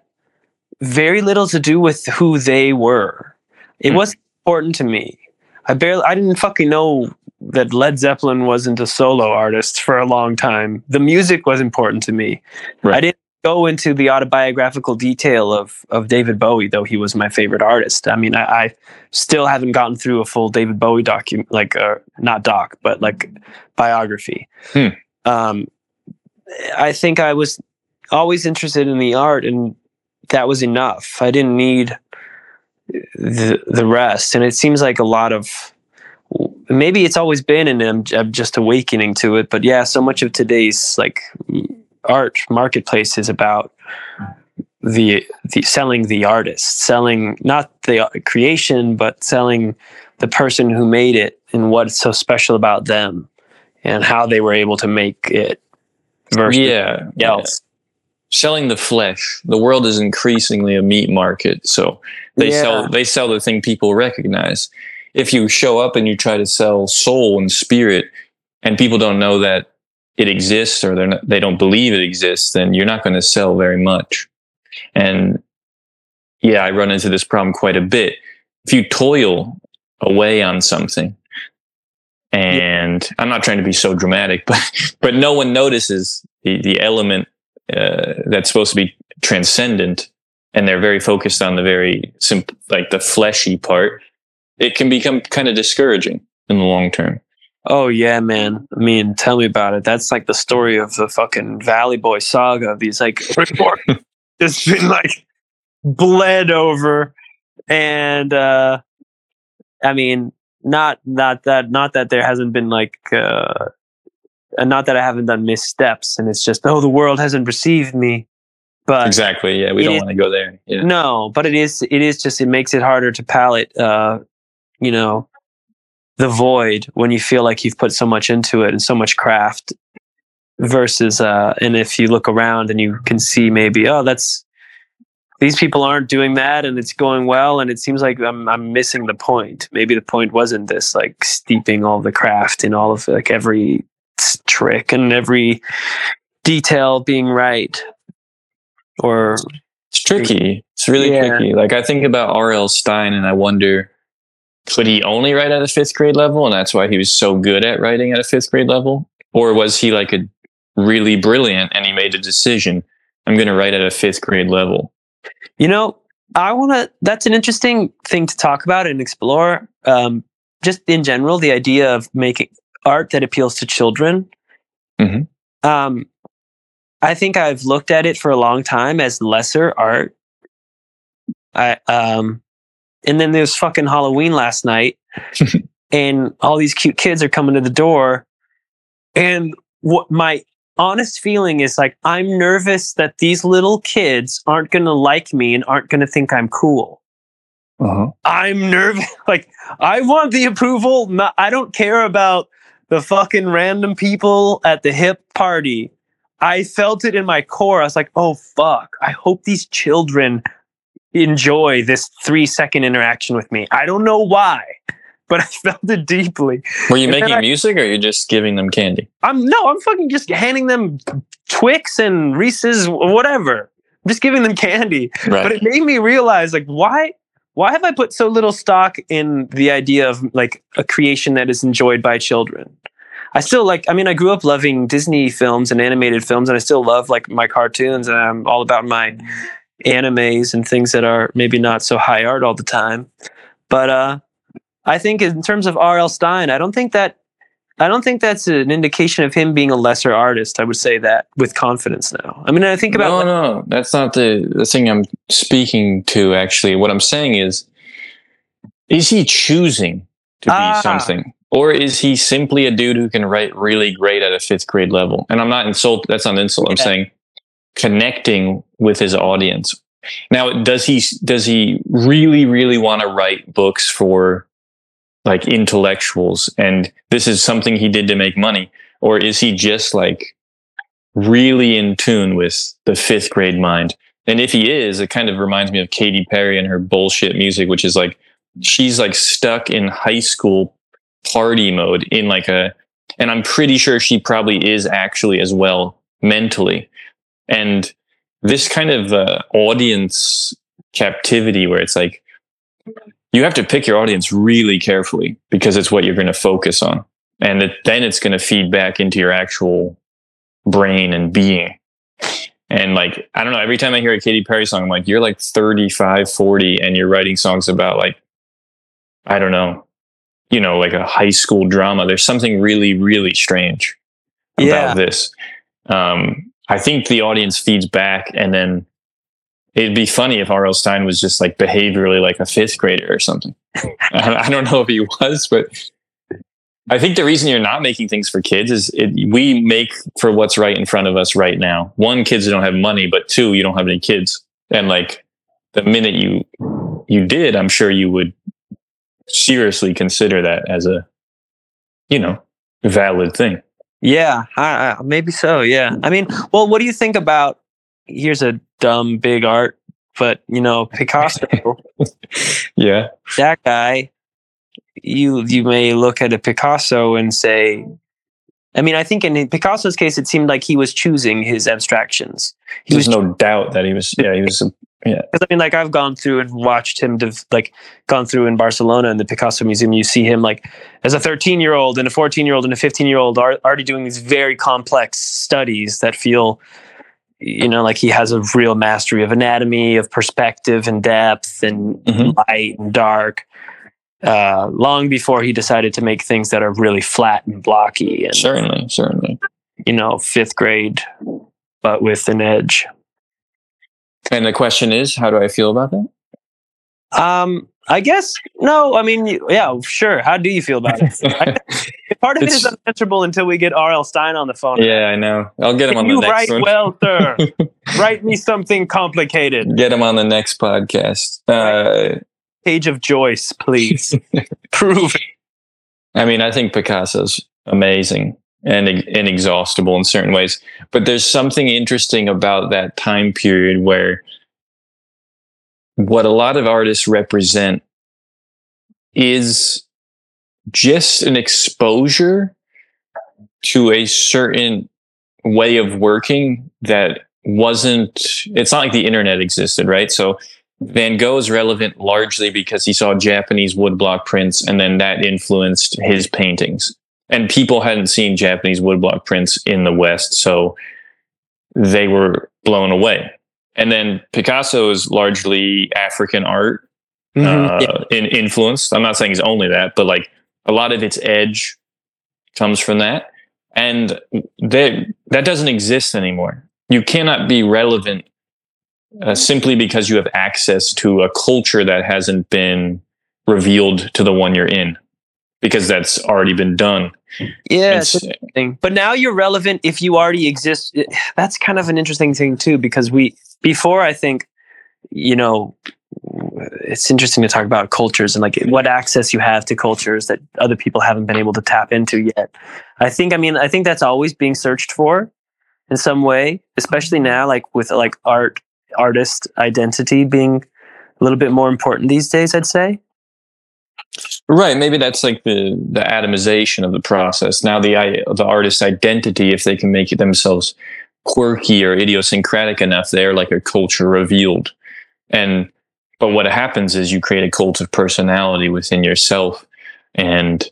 very little to do with who they were. It mm. wasn't important to me. I barely I didn't fucking know that Led Zeppelin wasn't a solo artist for a long time. The music was important to me. Right. I didn't go into the autobiographical detail of of David Bowie, though he was my favorite artist. I mean, I, I still haven't gotten through a full David Bowie document, like uh, not doc, but like biography. Hmm. Um, I think I was always interested in the art, and that was enough. I didn't need the the rest. And it seems like a lot of maybe it's always been, and I'm, I'm just awakening to it. But yeah, so much of today's like art marketplace is about the the selling the artist, selling not the creation, but selling the person who made it and what's so special about them and how they were able to make it versus yeah, else. Selling the flesh. The world is increasingly a meat market, so they yeah. sell they sell the thing people recognize. If you show up and you try to sell soul and spirit, and people don't know that it exists or they're not, they don't believe it exists, then you're not going to sell very much. And yeah, I run into this problem quite a bit. If you toil away on something, and. I'm not trying to be so dramatic, [laughs] but but no one notices the the element uh, that's supposed to be transcendent, and they're very focused on the very simple, like the fleshy part. It can become kind of discouraging in the long term. Oh yeah, man. I mean, tell me about it. That's like the story of the fucking Valley Boy saga. These like [laughs] it's been like bled over, and uh I mean, not not that not that there hasn't been like uh and not that I haven't done missteps and it's just oh the world hasn't received me but exactly yeah we don't want to go there yeah. no but it is it is just it makes it harder to palate uh you know the void when you feel like you've put so much into it and so much craft versus uh and if you look around and you can see maybe oh that's these people aren't doing that and it's going well and it seems like I'm I'm missing the point. Maybe the point wasn't this like steeping all the craft in all of like every trick and every detail being right. Or it's tricky. It's really yeah. tricky. Like I think about R.L. Stine and I wonder could he only write at a fifth grade level and that's why he was so good at writing at a fifth grade level? Or was he like a really brilliant and he made a decision I'm going to write at a fifth grade level you know, I want to, that's an interesting thing to talk about and explore. Um, just in general, the idea of making art that appeals to children. Mm-hmm. Um, I think I've looked at it for a long time as lesser art. I, um, and then there's fucking Halloween last night, [laughs] and all these cute kids are coming to the door. And what my honest feeling is like I'm nervous that these little kids aren't going to like me and aren't going to think I'm cool. Uh-huh. I'm nervous. [laughs] Like, I want the approval. Not, I don't care about the fucking random people at the hip party. I felt it in my core. I was like, oh, fuck. I hope these children enjoy this three second interaction with me. I don't know why, but [laughs] I felt it deeply. Were you And making I- music or are you just giving them candy? I'm no, I'm fucking just handing them Twix and Reese's, whatever. I'm just giving them candy. Right. But it made me realize, like, why, why have I put so little stock in the idea of like a creation that is enjoyed by children? I still like. I mean, I grew up loving Disney films and animated films, and I still love like my cartoons, and I'm all about my animes and things that are maybe not so high art all the time. But uh, I think in terms of R.L. Stine, I don't think that I don't think that's an indication of him being a lesser artist. I would say that with confidence now. I mean, I think about no, no, that's not the, the thing I'm speaking to, actually. What I'm saying is, is he choosing to be Ah. something? Or is he simply a dude who can write really great at a fifth grade level? And I'm not insult. That's not an insult. I'm saying connecting with his audience. Now, does he does he really really want to write books for like intellectuals? And this is something he did to make money, or is he just like really in tune with the fifth grade mind? And if he is, it kind of reminds me of Katy Perry and her bullshit music, which is like she's like stuck in high school party mode in like a, and I'm pretty sure she probably is actually as well mentally. And this kind of uh, audience captivity where it's like, you have to pick your audience really carefully because it's what you're going to focus on. And it, then it's going to feed back into your actual brain and being. And like, I don't know, every time I hear a Katy Perry song, I'm like, you're like 35, 40, and you're writing songs about like, I don't know, you know, like a high school drama. There's something really, really strange about Yeah. this. Um, I think the audience feeds back and then it'd be funny if R.L. Stine was just like behaviorally like a fifth grader or something. [laughs] I, I don't know if he was, but I think the reason you're not making things for kids is it, we make for what's right in front of us right now. One, kids don't have money, but two, you don't have any kids. And like the minute you you did, I'm sure you would seriously consider that as a you know valid thing. Yeah, I, I, maybe so. Yeah. I mean, well, what do you think about? Here's a dumb big art, but you know, Picasso, [laughs] Yeah. that guy. You you may look at a Picasso and say, I mean, I think in Picasso's case, it seemed like he was choosing his abstractions. He There's was no doubt that he was. [laughs] Yeah, he was. Because I mean, like I've gone through and watched him, dev- like gone through in Barcelona in the Picasso Museum. You see him like as a 13 year old and a 14 year old and a 15 year old are already doing these very complex studies that feel, you know, like he has a real mastery of anatomy, of perspective and depth and Mhm. light and dark. Uh, long before he decided to make things that are really flat and blocky and Certainly, certainly. you know fifth grade, but with an edge. And the question is, how do I feel about that? Um, I guess no. I mean, yeah, sure. How do you feel about it? [laughs] Part of it is It's- unanswerable until we get R.L. Stine on the phone. yeah, I know. I'll get him on the Can the you next write well, sir? [laughs] write me something complicated. Get him on the next podcast. Uh, Page of Joyce, please. [laughs] Prove it. I mean, I think Picasso's amazing and inexhaustible in certain ways, but there's something interesting about that time period where what a lot of artists represent is just an exposure to a certain way of working that wasn't it's not like the internet existed right so van gogh is relevant largely because he saw japanese woodblock prints and then that influenced his paintings and people hadn't seen japanese woodblock prints in the west so they were blown away and then picasso is largely african art Mhm. uh, in influenced. I'm not saying he's only that, but like a lot of its edge comes from that, and that that doesn't exist anymore. You cannot be relevant uh, simply because you have access to a culture that hasn't been revealed to the one you're in, because that's already been done. Yeah. But now you're relevant if you already exist. That's kind of an interesting thing too, because we before I think, you know, it's interesting to talk about cultures and like what access you have to cultures that other people haven't been able to tap into yet. I think, I mean, I think that's always being searched for in some way, especially mm-hmm. now, like with like art, artist identity being a little bit more important these days, I'd say. Right. Maybe that's like the, the atomization of the process. Now the, the artist's identity, if they can make it themselves quirky or idiosyncratic enough, they're like a culture revealed. And, but what happens is you create a cult of personality within yourself and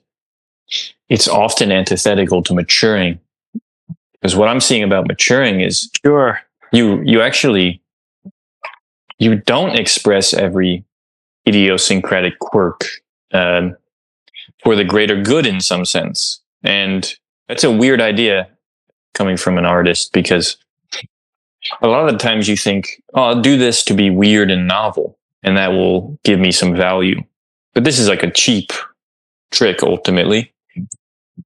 it's often antithetical to maturing. Because what I'm seeing about maturing is sure you, you actually, you don't express every idiosyncratic quirk, um, for the greater good in some sense. And that's a weird idea coming from an artist because a lot of the times you think, oh, I'll do this to be weird and novel, and that will give me some value. But this is like a cheap trick ultimately,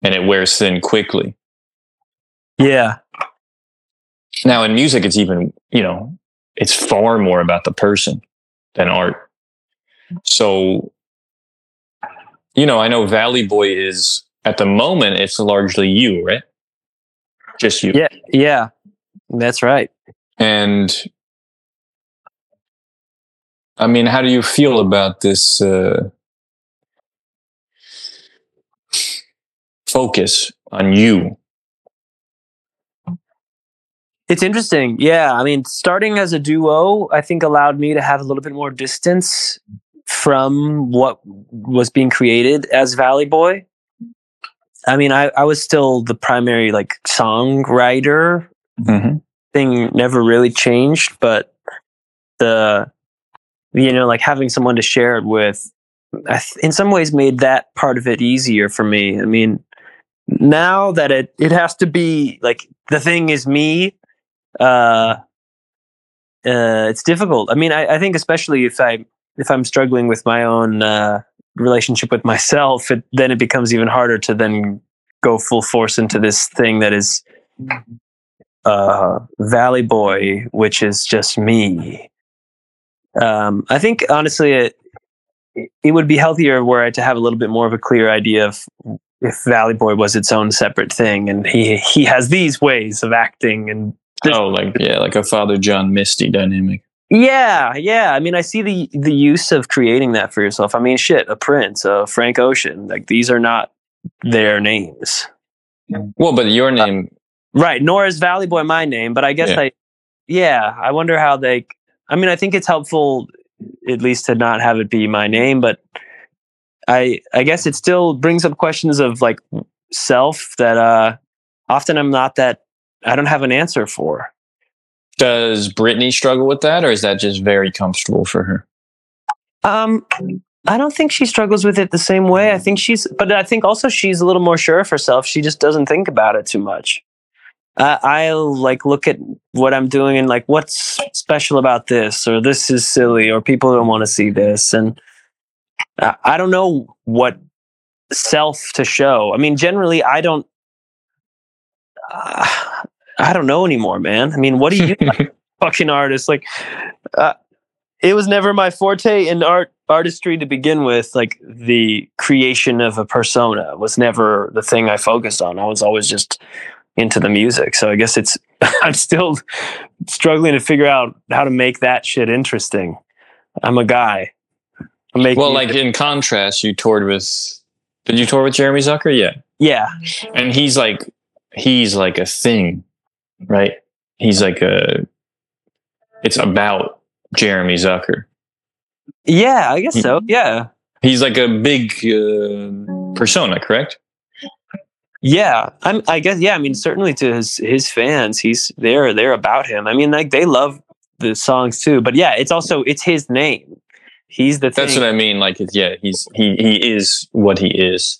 and it wears thin quickly. Yeah. Now in music, it's even, you know, it's far more about the person than art. So, you know, I know Valley Boy is at the moment, it's largely you, right? Just you. Yeah, yeah, that's right. And I mean, how do you feel about this uh, focus on you? It's interesting. Yeah. I mean, starting as a duo, I think allowed me to have a little bit more distance from what was being created as Valley Boy. I mean, I, I was still the primary like songwriter. Mm-hmm. Thing never really changed, but the you know like having someone to share it with, in some ways made that part of it easier for me. I mean, now that it it has to be like the thing is me, uh, uh, it's difficult. I mean, I, I think especially if I if I'm struggling with my own uh, relationship with myself, it, then it becomes even harder to then go full force into this thing that is uh, Valley Boy, which is just me. Um, I think honestly, it it would be healthier were I to have a little bit more of a clear idea of if Valley Boy was its own separate thing, and he he has these ways of acting and oh, like yeah, like a Father John Misty dynamic. Yeah, yeah. I mean, I see the the use of creating that for yourself. I mean, shit, a Prince, a Frank Ocean, like these are not their names. Well, but your uh, name, uh, right? Nor is Valley Boy my name, but I guess yeah. I, yeah, I wonder how they. I mean, I think it's helpful, at least, to not have it be my name, but I, I guess it still brings up questions of like self that uh often I'm not that I don't have an answer for. Does Brittany struggle with that, or is that just very comfortable for her? Um, I don't think she struggles with it the same way. I think she's, but I think also she's a little more sure of herself. She just doesn't think about it too much. Uh, I'll like look at what I'm doing and like, what's special about this, or this is silly, or people don't want to see this, and uh, I don't know what self to show. I mean, generally, I don't. Uh, I don't know anymore, man. I mean, what do you [laughs] fucking artist? Like, uh, it was never my forte in art artistry to begin with. Like the creation of a persona was never the thing I focused on. I was always just into the music. So I guess it's [laughs] I'm still struggling to figure out how to make that shit interesting. I'm a guy. I'm making well, like in contrast, you toured with. Did you tour with Jeremy Zucker? Yeah. Yeah. And he's like, he's like a thing right? He's like a. It's about Jeremy Zucker. Yeah, I guess so. Yeah. He's like a big uh, persona, correct? Yeah, I'm. I guess. Yeah, I mean, certainly to his his fans, he's they're they're about him. I mean, like they love the songs too. But yeah, it's also it's his name. He's the. Thing. That's what I mean. Like, yeah, he's he he is what he is.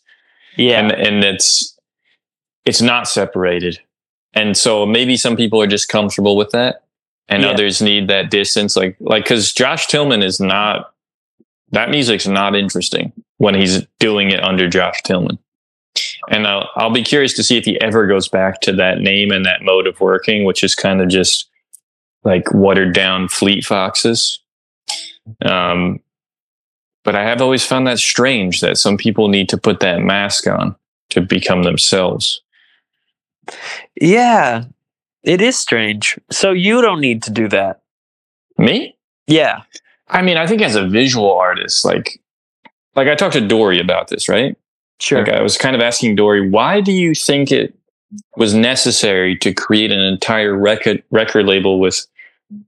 Yeah, and and it's it's not separated. And so maybe some people are just comfortable with that and yeah. others need that distance. Like, like, cause Josh Tillman is not, that music's not interesting when he's doing it under Josh Tillman. And I'll, I'll be curious to see if he ever goes back to that name and that mode of working, which is kind of just like watered down Fleet Foxes. Um, but I have always found that strange that some people need to put that mask on to become themselves. Yeah, it is strange. So you don't need to do that. Me? Yeah. I mean, I think as a visual artist, like, like I talked to Dory about this, right? Sure. Like I was kind of asking Dory, why do you think it was necessary to create an entire record record label with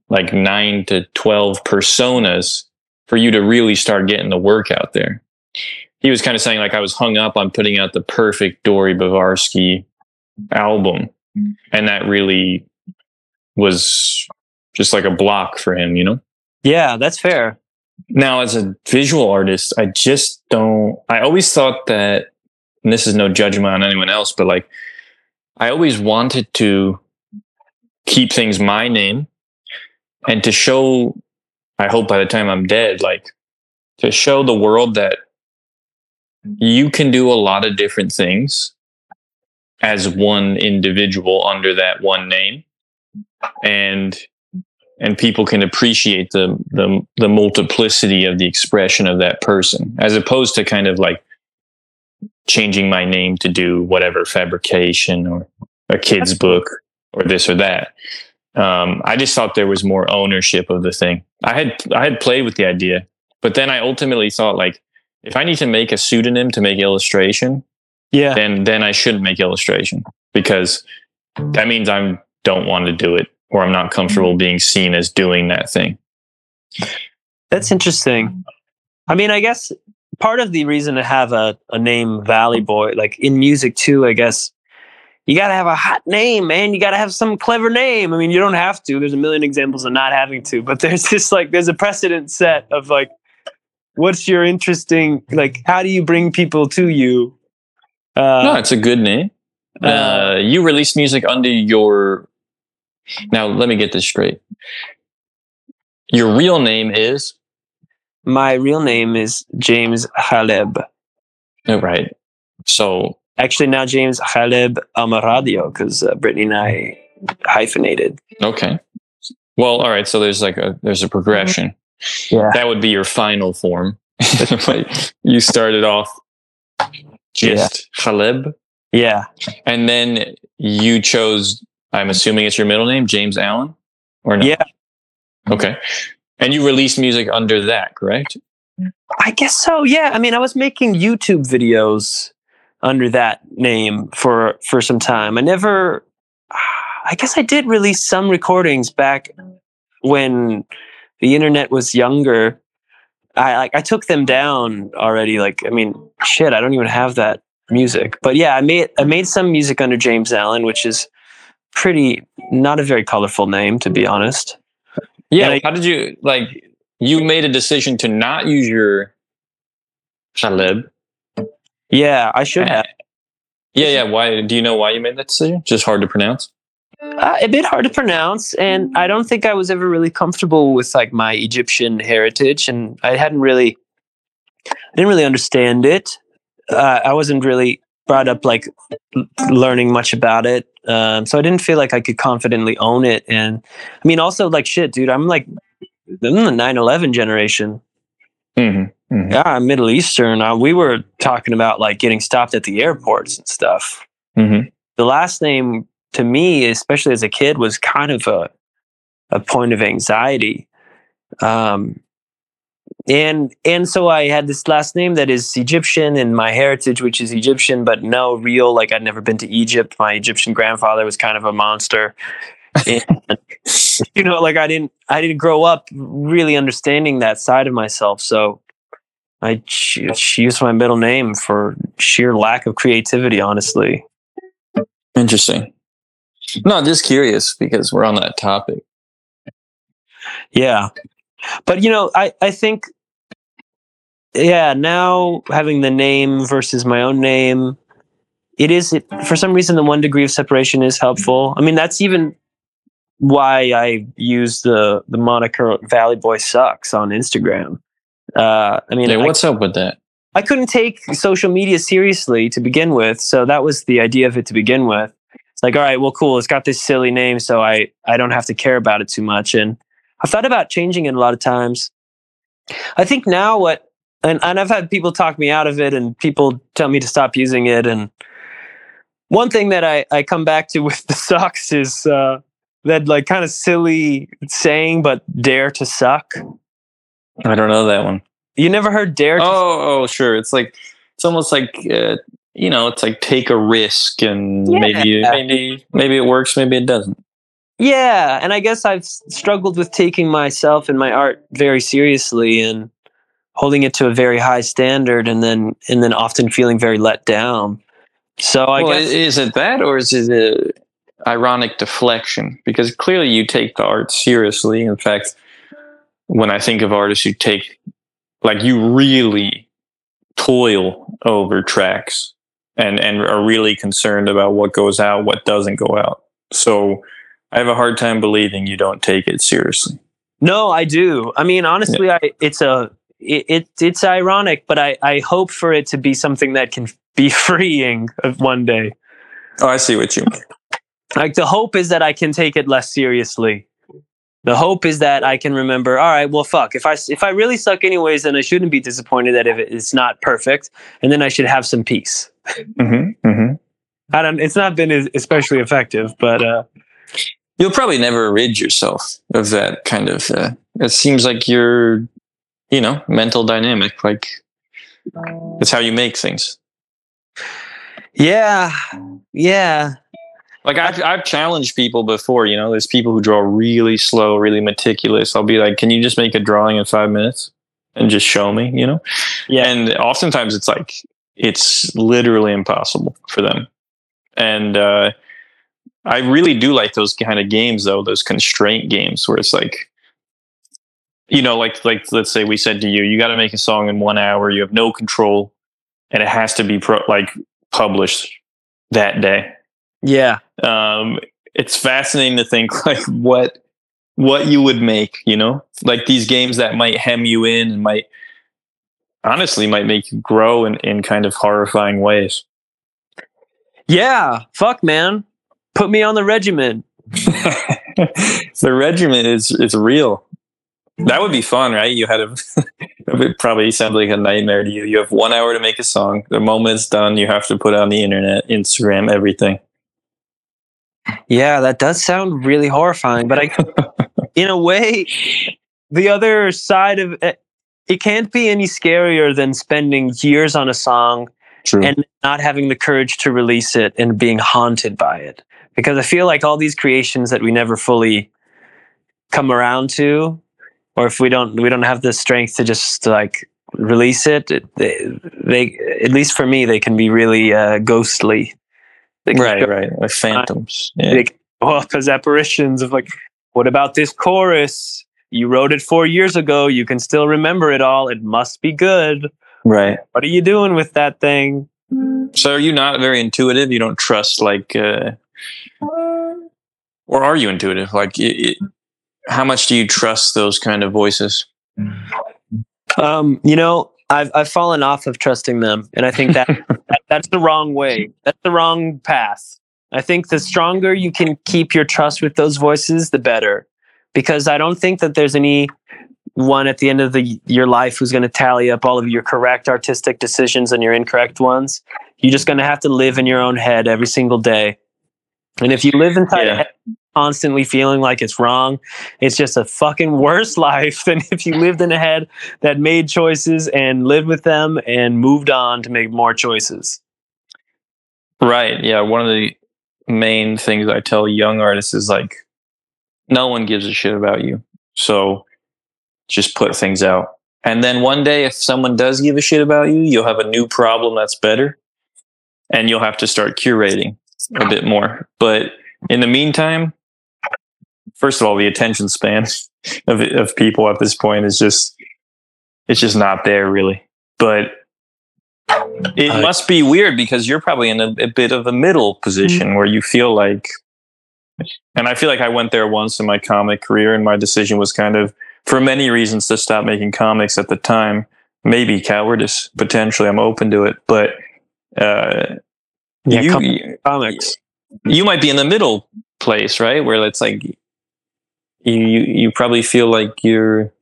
like nine to twelve personas for you to really start getting the work out there? He was kind of saying like I was hung up on putting out the perfect Dory Bavarsky album, and that really was just like a block for him, you know. Yeah, that's fair. Now, as a visual artist, I just don't, I always thought that, and this is no judgment on anyone else, but like, I always wanted to keep things my name and to show, I hope by the time I'm dead, like, to show the world that you can do a lot of different things as one individual under that one name. And and people can appreciate the, the the multiplicity of the expression of that person as opposed to kind of like changing my name to do whatever fabrication or a kid's book or this or that. Um, i just thought there was more ownership of the thing. I had i had played with the idea but then i ultimately thought like if i need to make a pseudonym to make illustration Yeah. then then i shouldn't make illustration because that means i don't want to do it or I'm not comfortable being seen as doing that thing. That's interesting. I mean, I guess part of the reason to have a, a name Valley Boy, like in music too, I guess you got to have a hot name, man. You got to have some clever name. I mean, you don't have to. There's a million examples of not having to, but [laughs] there's this like, there's a precedent set of like, what's your interesting, like, how do you bring people to you? Uh, no, it's a good name. Uh, you release music under your. Now, let me get this straight. Your real name is. my real name is James Haleb. Oh, right. So, Actually, now James Haleb Amaradio because uh, Brittany and I hyphenated. okay. Well, all right. So there's like a there's a progression. Yeah. That would be your final form. [laughs] [laughs] You started off just Haleb. Yeah. and then you chose. I'm assuming it's your middle name, James Alan, or no? Yeah. Okay. And you released music under that, correct? I guess so. Yeah. I mean, I was making YouTube videos under that name for for some time. I never. I guess I did release some recordings back when the internet was younger. I like I took them down already. Like I mean, shit, I don't even have that music. But yeah, I made I made some music under James Alan, which is pretty not a very colorful name to be honest. Yeah. I- How did you like? You made a decision to not use your Khaleb. Yeah, I should have. Yeah, yeah. Why? Do you know why you made that decision? Just hard to pronounce. Uh, a bit hard to pronounce, and I don't think I was ever really comfortable with like my Egyptian heritage, and I hadn't really, I didn't really understand it. Uh, I wasn't really brought up like learning much about it, um, so I didn't feel like I could confidently own it. And I mean, also like shit, dude, I'm like I'm the 9/11 generation. Mm-hmm. Mm-hmm. Yeah, I'm Middle Eastern. Uh, we were talking about like getting stopped at the airports and stuff. Mm-hmm. the last name to me, especially as a kid, was kind of a a point of anxiety. Um, and and so I had this last name that is Egyptian and my heritage, which is Egyptian, but no real. Like I'd never been to Egypt. My Egyptian grandfather was kind of a monster. And, [laughs] you know, like I didn't I didn't grow up really understanding that side of myself. So I ch- used my middle name for sheer lack of creativity, honestly. Interesting. No, just curious because we're on that topic. Yeah. But you know, I, I think yeah, now having the name versus my own name, it is it, for some reason the one degree of separation is helpful. I mean, that's even why I use the the moniker Valley Boy Sucks on Instagram. Uh, I mean, Yeah, I, what's up with that? I couldn't take social media seriously to begin with, so that was the idea of it to begin with. It's like, all right, well, cool. It's got this silly name, so I I don't have to care about it too much. And I've thought about changing it a lot of times. I think now what and and I've had people talk me out of it, and people tell me to stop using it. And one thing that I I come back to [laughs] with the socks is uh, that like kind of silly saying, but dare to suck. I don't know that one. You never heard dare? To Oh, oh, sure. It's like it's almost like uh, you know, it's like take a risk, and Yeah. maybe maybe maybe it works, maybe it doesn't. Yeah, and I guess I've struggled with taking myself and my art very seriously and holding it to a very high standard, and then and then often feeling very let down. So I well, guess is it that, or is it a ironic deflection? Because clearly, you take the art seriously. In fact, when I think of artists who take, like, you really toil over tracks and and are really concerned about what goes out, what doesn't go out. So. I have a hard time believing you don't take it seriously. no, I do. I mean, honestly, I it's a it, it it's ironic, but I I hope for it to be something that can [laughs] be freeing of one day. Oh, I see what you mean. Like the hope is that I can take it less seriously. The hope is that I can remember. All right, well, fuck. If I if I really suck anyways, then I shouldn't be disappointed that if it's not perfect, and then I should have some peace. hmm hmm I don't. It's not been especially effective, but uh, You'll probably never rid yourself of that kind of. Uh, it seems like you're, you know, mental dynamic. Like it's how you make things. yeah, yeah, Like I've I've challenged people before. You know, there's people who draw really slow, really meticulous. I'll be like, "Can you just make a drawing in five minutes and just show me?" You know. Yeah. And oftentimes it's like it's literally impossible for them. And uh, I really do like those kind of games, though. Those constraint games where it's like, you know, like like let's say we said to you, you got to make a song in one hour. You have no control, and it has to be pro- like published that day yeah. um, it's fascinating to think [laughs] like what what you would make you know like these games that might hem you in and might honestly might make you grow in, in kind of horrifying ways Yeah, fuck, man. Put me on the regiment. [laughs] the regiment is is real. That would be fun right? You had a [laughs] it probably sound like a nightmare to you. You have one hour to make a song. The moment it's done. You have to put it on the internet instagram everything. Yeah, that does sound really horrifying, but I, [laughs] in a way, the other side of it, it can't be any scarier than spending years on a song true. and not having the courage to release it and being haunted by it. Because I feel like all these creations that we never fully come around to, or if we don't, we don't have the strength to just like release it. it they, they, at least for me, they can be really uh, ghostly. They right go- right like phantoms yeah. they can go up as apparitions of like, what about this chorus? You wrote it four years ago. You can still remember it all. It must be good. right What are you doing with that thing? So are you not very intuitive? You don't trust like, uh, or are you intuitive? Like, it, it, how much do you trust those kind of voices? Um, you know, I've I've fallen off of trusting them, and I think that, [laughs] that that's the wrong way. That's the wrong path. I think the stronger you can keep your trust with those voices, the better. Because I don't think that there's any one at the end of the your life who's going to tally up all of your correct artistic decisions and your incorrect ones. You're just going to have to live in your own head every single day. And if you live inside a Yeah. head constantly feeling like it's wrong, it's just a fucking [laughs] worse life than if you lived in a head that made choices and lived with them and moved on to make more choices. Right. Yeah. One of the main things I tell young artists is like, no one gives a shit about you. So just put things out. And then one day, if someone does give a shit about you, you'll have a new problem that's better. And you'll have to start curating a bit more. But in the meantime, first of all, the attention span [laughs] of, of people at this point is just, it's just not there really. But it Uh, must be weird because you're probably in a, a bit of a middle position where you feel like, and I feel like I went there once in my comic career, and my decision was kind of, for many reasons, to stop making comics at the time. Maybe cowardice, potentially. I'm open to it, but uh, Yeah, you, com- you comics. you might be in the middle place, right? Where it's like you you, you probably feel like you're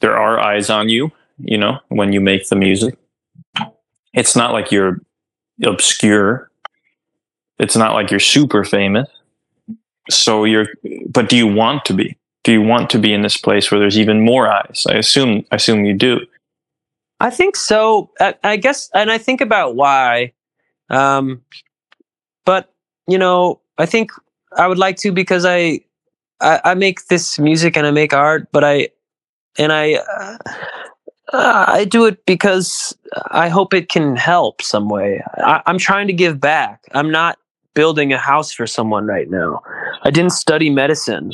there are eyes on you. you know, when you make the music. It's not like you're obscure. It's not like you're super famous. So you're, but do you want to be? Do you want to be in this place where there's even more eyes? I assume, I assume you do. I think so. I, I guess, and I think about why. Um, but you know, I think I would like to because I, I, I make this music and I make art, but I, and I, uh, I do it because I hope it can help some way. I, I'm trying to give back. I'm not building a house for someone right now. I didn't study medicine.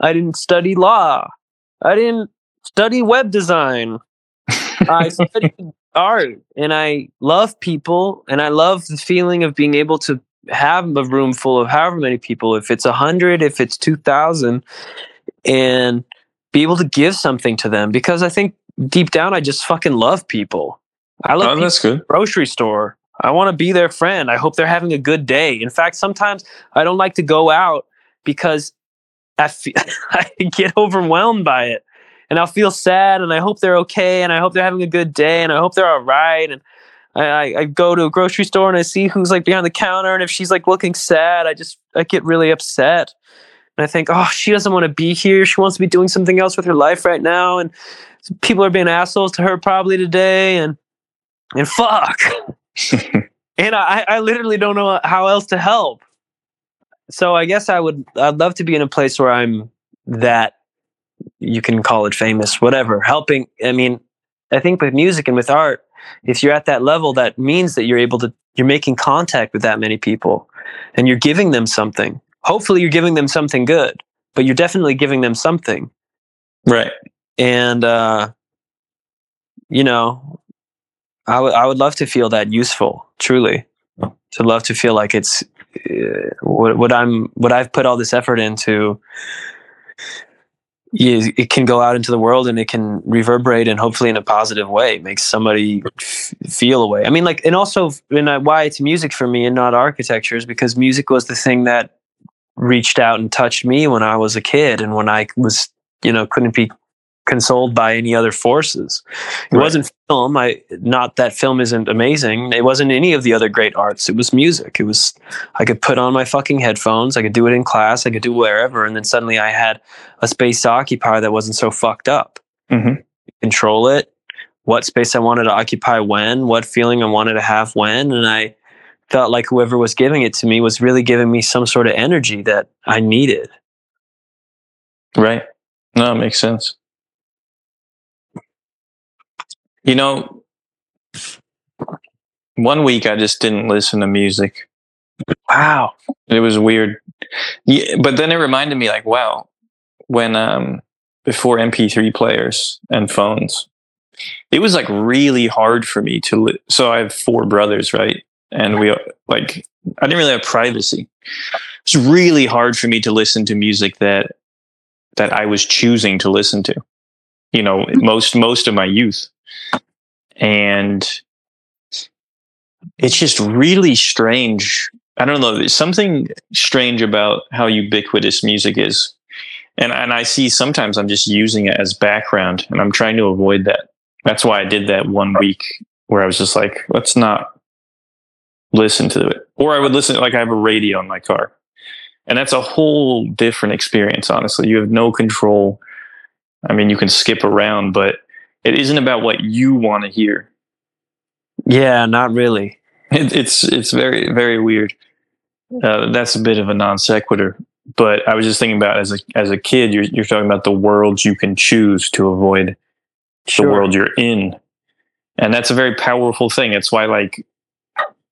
I didn't study law. I didn't study web design. I art and I love people and I love the feeling of being able to have a room full of however many people, if it's a hundred, if it's two thousand, and be able to give something to them because I think deep down I just fucking love people. I love Oh, that's good. grocery store. I want to be their friend. I hope they're having a good day. In fact, sometimes I don't like to go out because I feel, [laughs] I get overwhelmed by it. And I'll feel sad and I hope they're okay and I hope they're having a good day and I hope they're all right. And I, I, go to a grocery store and I see who's like behind the counter and if she's like looking sad, I just I get really upset. And I think, oh, she doesn't want to be here. She wants to be doing something else with her life right now. And people are being assholes to her probably today. And and fuck. [laughs] and I, I literally don't know how else to help. So I guess I would I'd love to be in a place where I'm that you can call it famous, whatever. Helping I mean, I think with music and with art, if you're at that level, that means that you're able to you're making contact with that many people and you're giving them something. Hopefully you're giving them something good, but you're definitely giving them something. Right. And uh you know, I would I would love to feel that useful, truly. To love to feel like it's uh, what, what I'm what I've put all this effort into. It can go out into the world and it can reverberate and hopefully in a positive way makes somebody f- feel a way. I mean, like, and also, and why it's music for me and not architecture is because music was the thing that reached out and touched me when I was a kid and when I was, you know, couldn't be consoled by any other forces. It Right. wasn't film. I not that film isn't amazing. It wasn't any of the other great arts. It was music. It was I could put on my fucking headphones. I could do it in class. I could do wherever. And then suddenly I had a space to occupy that wasn't so fucked up. hmm Control it. What space I wanted to occupy when. What feeling I wanted to have when. And I felt like whoever was giving it to me was really giving me some sort of energy that I needed. Right. No, it makes sense. You know, one week I just didn't listen to music. Wow. It was weird. Yeah, but then it reminded me like, wow, when um before MP3 players and phones, it was like really hard for me to li- so I have four brothers, right? And we like I didn't really have privacy. It's really hard for me to listen to music that that I was choosing to listen to. You know, most most of my youth. And it's just really strange. I don't know, there's something strange about how ubiquitous music is. And and I see sometimes I'm just using it as background and I'm trying to avoid that. That's why I did that one week where I was just like, let's not listen to it. Or I would listen like I have a radio in my car. And that's a whole different experience, honestly. You have no control. I mean, you can skip around, but it isn't about what you want to hear. Yeah, not really. It, it's it's very very weird. Uh, that's a bit of a non sequitur, but I was just thinking about as a as a kid, you're you're talking about the worlds you can choose to avoid the world you're in, and that's a very powerful thing. It's why like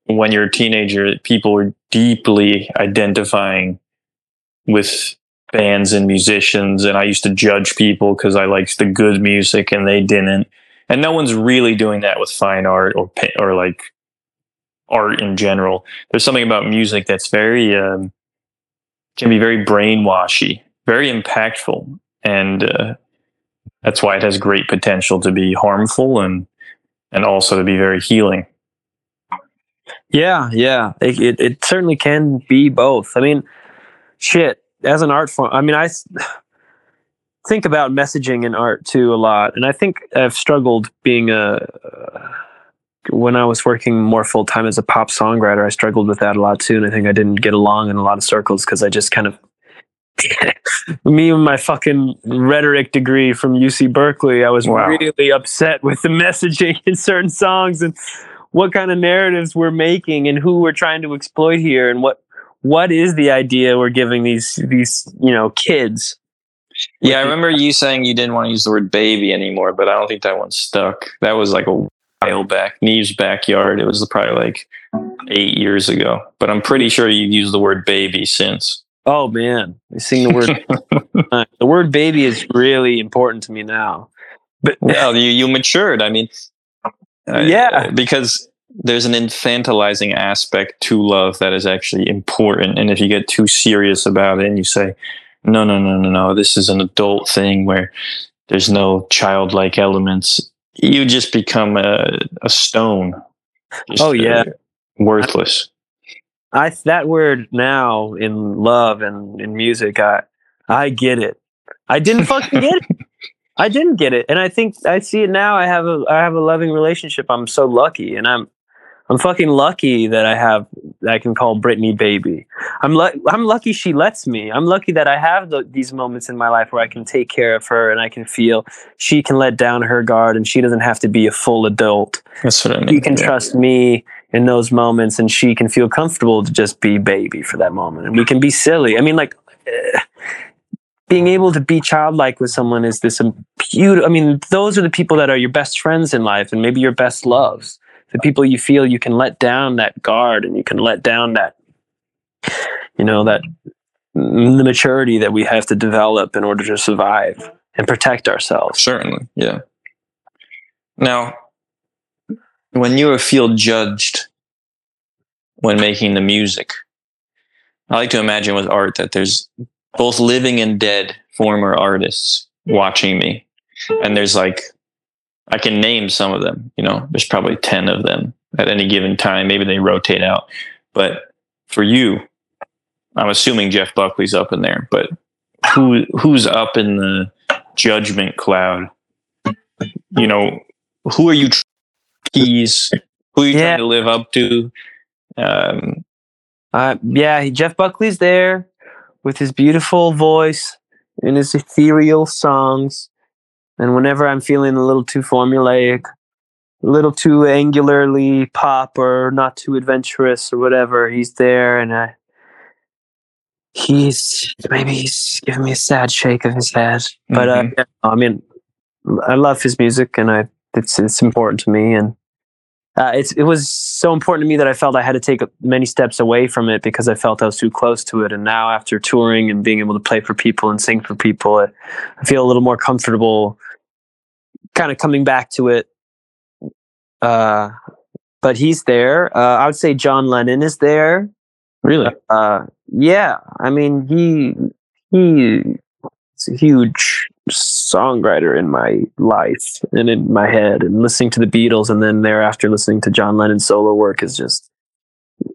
when you're a teenager, people are deeply identifying with bands and musicians, and I used to judge people because I liked the good music and they didn't. And no one's really doing that with fine art or or like art in general. There's something about music that's very um, can be very brainwashy, very impactful, and uh, that's why it has great potential to be harmful and and also to be very healing. Yeah, yeah. It, it, it certainly can be both. I mean, shit, as an art form, I mean, I [sighs] think about messaging in art too a lot, and I think I've struggled being a. Uh, when I was working more full time as a pop songwriter, I struggled with that a lot too, and I think I didn't get along in a lot of circles because I just kind of [laughs] me and my fucking rhetoric degree from UC Berkeley, I was wow. really upset with the [laughs] messaging in certain songs and what kind of narratives we're making and who we're trying to exploit here and what what is the idea we're giving these these you know kids? Yeah i remember you saying you didn't want to use the word baby anymore but i don't think that one stuck. That was like a while back neve's backyard. It was probably like eight years ago but i'm pretty sure you've used the word baby since. Oh man. I sing the word [laughs] uh, the word baby is really important to me now. But well you, you matured. I mean yeah. because there's an infantilizing aspect to love that is actually important. And if you get too serious about it and you say, no, no, no, no, no, this is an adult thing where there's no childlike elements, you just become a, a stone. oh, yeah. Uh, worthless. I, that word now in love and in music, I, I get it. I didn't fucking get it. [laughs] I didn't get it, and I think I see it now. I have a I have a loving relationship. I'm so lucky, and I'm I'm fucking lucky that I have that I can call Brittany baby. I'm lu- I'm lucky she lets me. I'm lucky that I have the, these moments in my life where I can take care of her and I can feel she can let down her guard and she doesn't have to be a full adult. That's what I mean. She can yeah. trust me in those moments and she can feel comfortable to just be baby for that moment. And we can be silly. I mean, like. Uh, being able to be childlike with someone is this beautiful. I mean, those are the people that are your best friends in life and maybe your best loves the people you feel you can let down that guard and you can let down that you know that the maturity that we have to develop in order to survive and protect ourselves. Certainly yeah. Now when you feel judged when making the music i like to imagine with art that there's both living and dead former artists watching me. And there's like I can name some of them. You know, there's probably 10 of them at any given time. Maybe they rotate out. But for you, I'm assuming Jeff Buckley's up in there, but who who's up in the judgment cloud? You know, who are you keys? Who are you yeah. trying to live up to? Um, uh, yeah, Jeff Buckley's there with his beautiful voice and his ethereal songs. And whenever I'm feeling a little too formulaic, a little too angularly pop or not too adventurous or whatever, he's there and I, he's maybe he's giving me a sad shake of his head. But uh, mm-hmm. uh, I mean, I love his music and I it's it's important to me and uh, it's it was so important to me that I felt I had to take many steps away from it because I felt I was too close to it. And now, after touring and being able to play for people and sing for people, I, I feel a little more comfortable, kind of coming back to it. Uh, but he's there. Uh, I would say John Lennon is there. Really? Uh, yeah. I mean, he he is a huge songwriter in my life and in my head and listening to the Beatles and then thereafter listening to John Lennon's solo work is just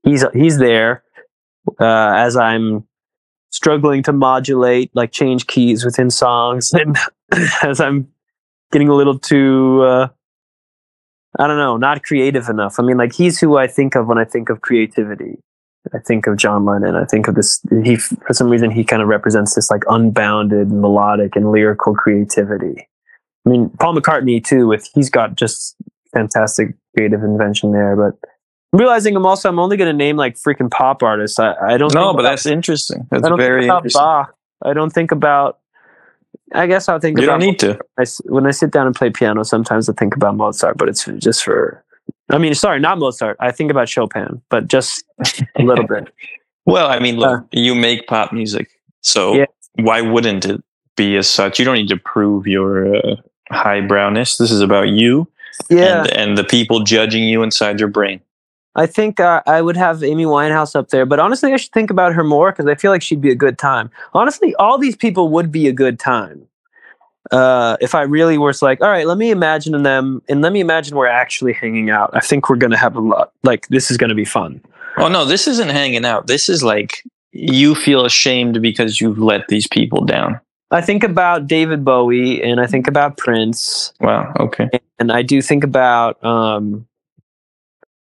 he's he's there uh, as I'm struggling to modulate like change keys within songs [laughs] and as I'm getting a little too uh, I don't know not creative enough I mean like he's who I think of when I think of creativity I think of John Lennon. I think of this. He, for some reason, he kind of represents this like unbounded melodic and lyrical creativity. I mean, Paul McCartney too. With he's got just fantastic creative invention there. But realizing I'm also I'm only going to name like freaking pop artists. I, I don't. No, but about, that's interesting. That's I don't very think about interesting. Bach. I don't think about. I guess I'll think you about. Don't need to. I, when I sit down and play piano, sometimes I think about Mozart, but it's just for I mean, sorry, not Mozart. I think about Chopin, but just a little bit. [laughs] well, I mean, look, uh, you make pop music, so yeah. why wouldn't it be as such? You don't need to prove your uh, highbrowness. This is about you, yeah, and, and, the people judging you inside your brain. I think uh, I would have Amy Winehouse up there, but honestly, I should think about her more because I feel like she'd be a good time. Honestly, all these people would be a good time uh, if I really was like, all right, let me imagine them and let me imagine we're actually hanging out. I think we're going to have a lot. Like, this is going to be fun. Oh, no, this isn't hanging out. This is like you feel ashamed because you've let these people down. I think about David Bowie and I think about Prince Wow. Okay. and I do think about um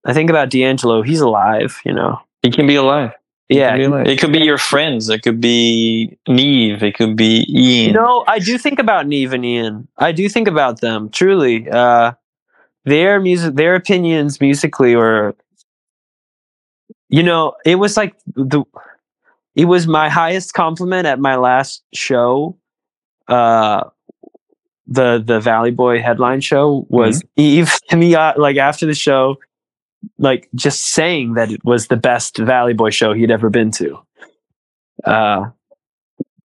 I think about D'Angelo. He's alive, you know. He can be alive. He Yeah. be alive. It could be your friends. It could be Neve. It could be Ian. No, I do think about Neve and Ian. I do think about them truly. Uh, their music, their opinions musically were, you know, it was like the, it was my highest compliment at my last show. Uh, the the Valley Boy headline show was Eve and [laughs] me uh, like after the show, like just saying that it was the best Valley Boy show he'd ever been to. Uh,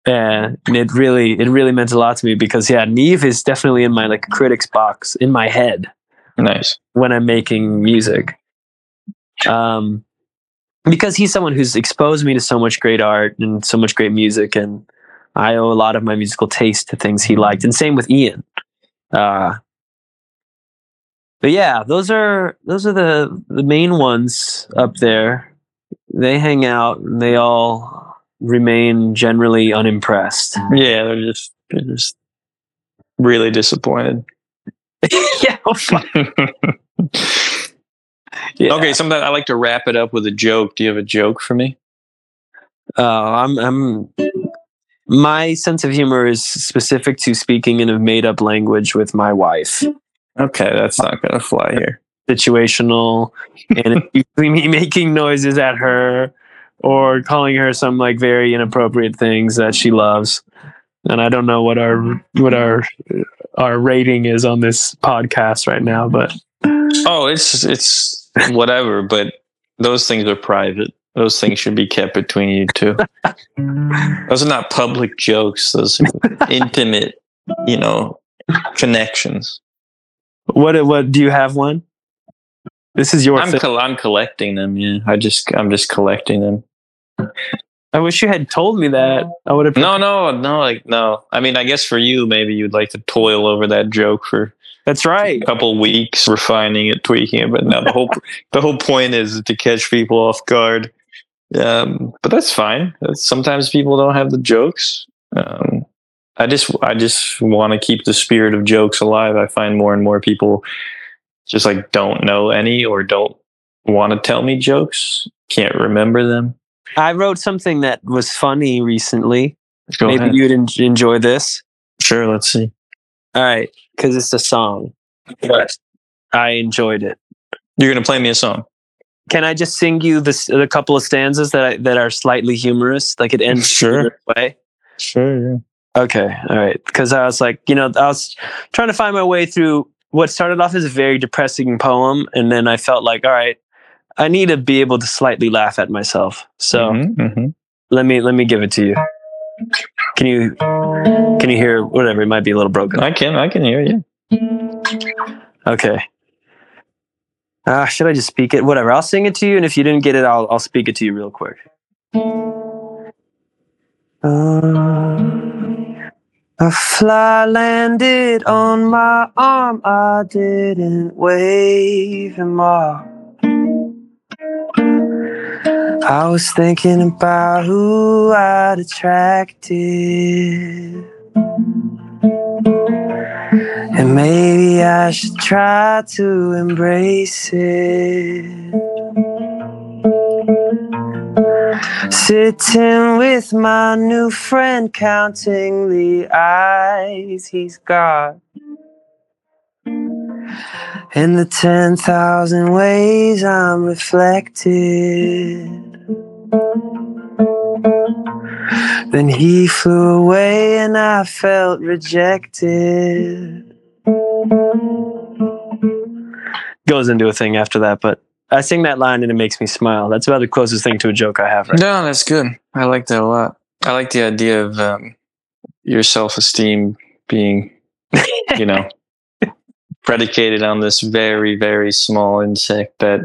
and it really it really meant a lot to me because yeah neve is definitely in my like critics box in my head Nice. when i'm making music um because he's someone who's exposed me to so much great art and so much great music and i owe a lot of my musical taste to things he liked and same with ian uh but yeah those are those are the the main ones up there they hang out and they all remain generally unimpressed [laughs] Yeah, they're just they're just really disappointed. [laughs] yeah, [laughs] yeah. Okay, sometimes I like to wrap it up with a joke. Do you have a joke for me? Uh, I'm, I'm. My sense of humor is specific to speaking in a made-up language with my wife. Okay, that's not gonna fly here. Situational, and [laughs] usually me making noises at her or calling her some like very inappropriate things that she loves. And I don't know what our what our our rating is on this podcast right now, but Oh, it's it's whatever, but those things are private. Those things should be kept between you two. [laughs] Those are not public jokes. Those are intimate, you know, connections. What what do you have one? This is your I'm col- I'm collecting them. Yeah, I just I'm just collecting them. I wish you had told me that. I would have. No, no, no. Like no. I mean, I guess for you, maybe you'd like to toil over that joke for That's right. a couple weeks, refining it, tweaking it. But no, the whole the whole point is to catch people off guard. Um, but that's fine. Sometimes people don't have the jokes. Um, I just I just want to keep the spirit of jokes alive. I find more and more people just like don't know any or don't want to tell me jokes. Can't remember them. I wrote something that was funny recently. Go Maybe ahead. you'd en- enjoy this. Sure. Let's see. All right, because it's a song. But I enjoyed it. You're gonna play me a song. Can I just sing you this the couple of stanzas that I, that are slightly humorous? Like it ends Sure. way. Sure. Yeah. Okay, all right. Because I was like, you know, I was trying to find my way through what started off as a very depressing poem, and then I felt like, all right, I need to be able to slightly laugh at myself. So Mhm, mhm. let me let me give it to you. Can you can you hear whatever? It might be a little broken. I can I can hear you. Okay. Ah, should I just speak it? Whatever. I'll sing it to you, and if you didn't get it, I'll I'll speak it to you real quick. Uh, a fly landed on my arm. I didn't wave him off. I was thinking about who I'd attracted. And maybe I should try to embrace it. Sitting with my new friend, counting the eyes he's got. In the 10,000 ways I'm reflected. Then he flew away and I felt rejected. Goes into a thing after that, but I sing that line and it makes me smile. That's about the closest thing to a joke I have right No, that's good. I like that a lot. I like the idea of um, your self esteem being, [laughs] you know, predicated on this very, very small insect that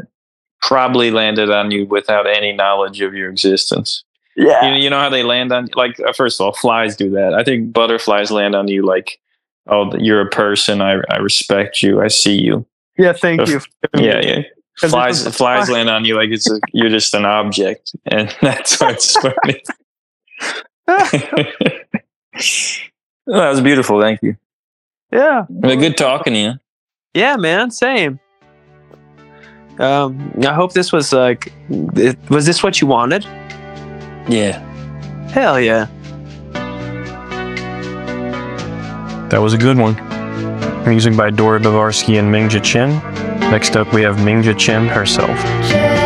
probably landed on you without any knowledge of your existence. Yeah. You, you know how they land on, like, uh, first of all, flies do that. I think butterflies land on you like, oh, you're a person. I, I respect you. I see you. Yeah, thank you. [laughs] Yeah, yeah. 'Cause Flies, a flies fly. land on you like it's a, you're just an object, and [laughs] that's what's funny. Oh, [laughs] [laughs] that was beautiful. Thank you. Yeah. Well, good talking to you. Yeah, man. Same. Um, I hope this was like, it, was this what you wanted? Yeah. Hell yeah. That was a good one. Music by Dora Bavarsky and Mingja Chen. Next up, we have Mingja Chen herself.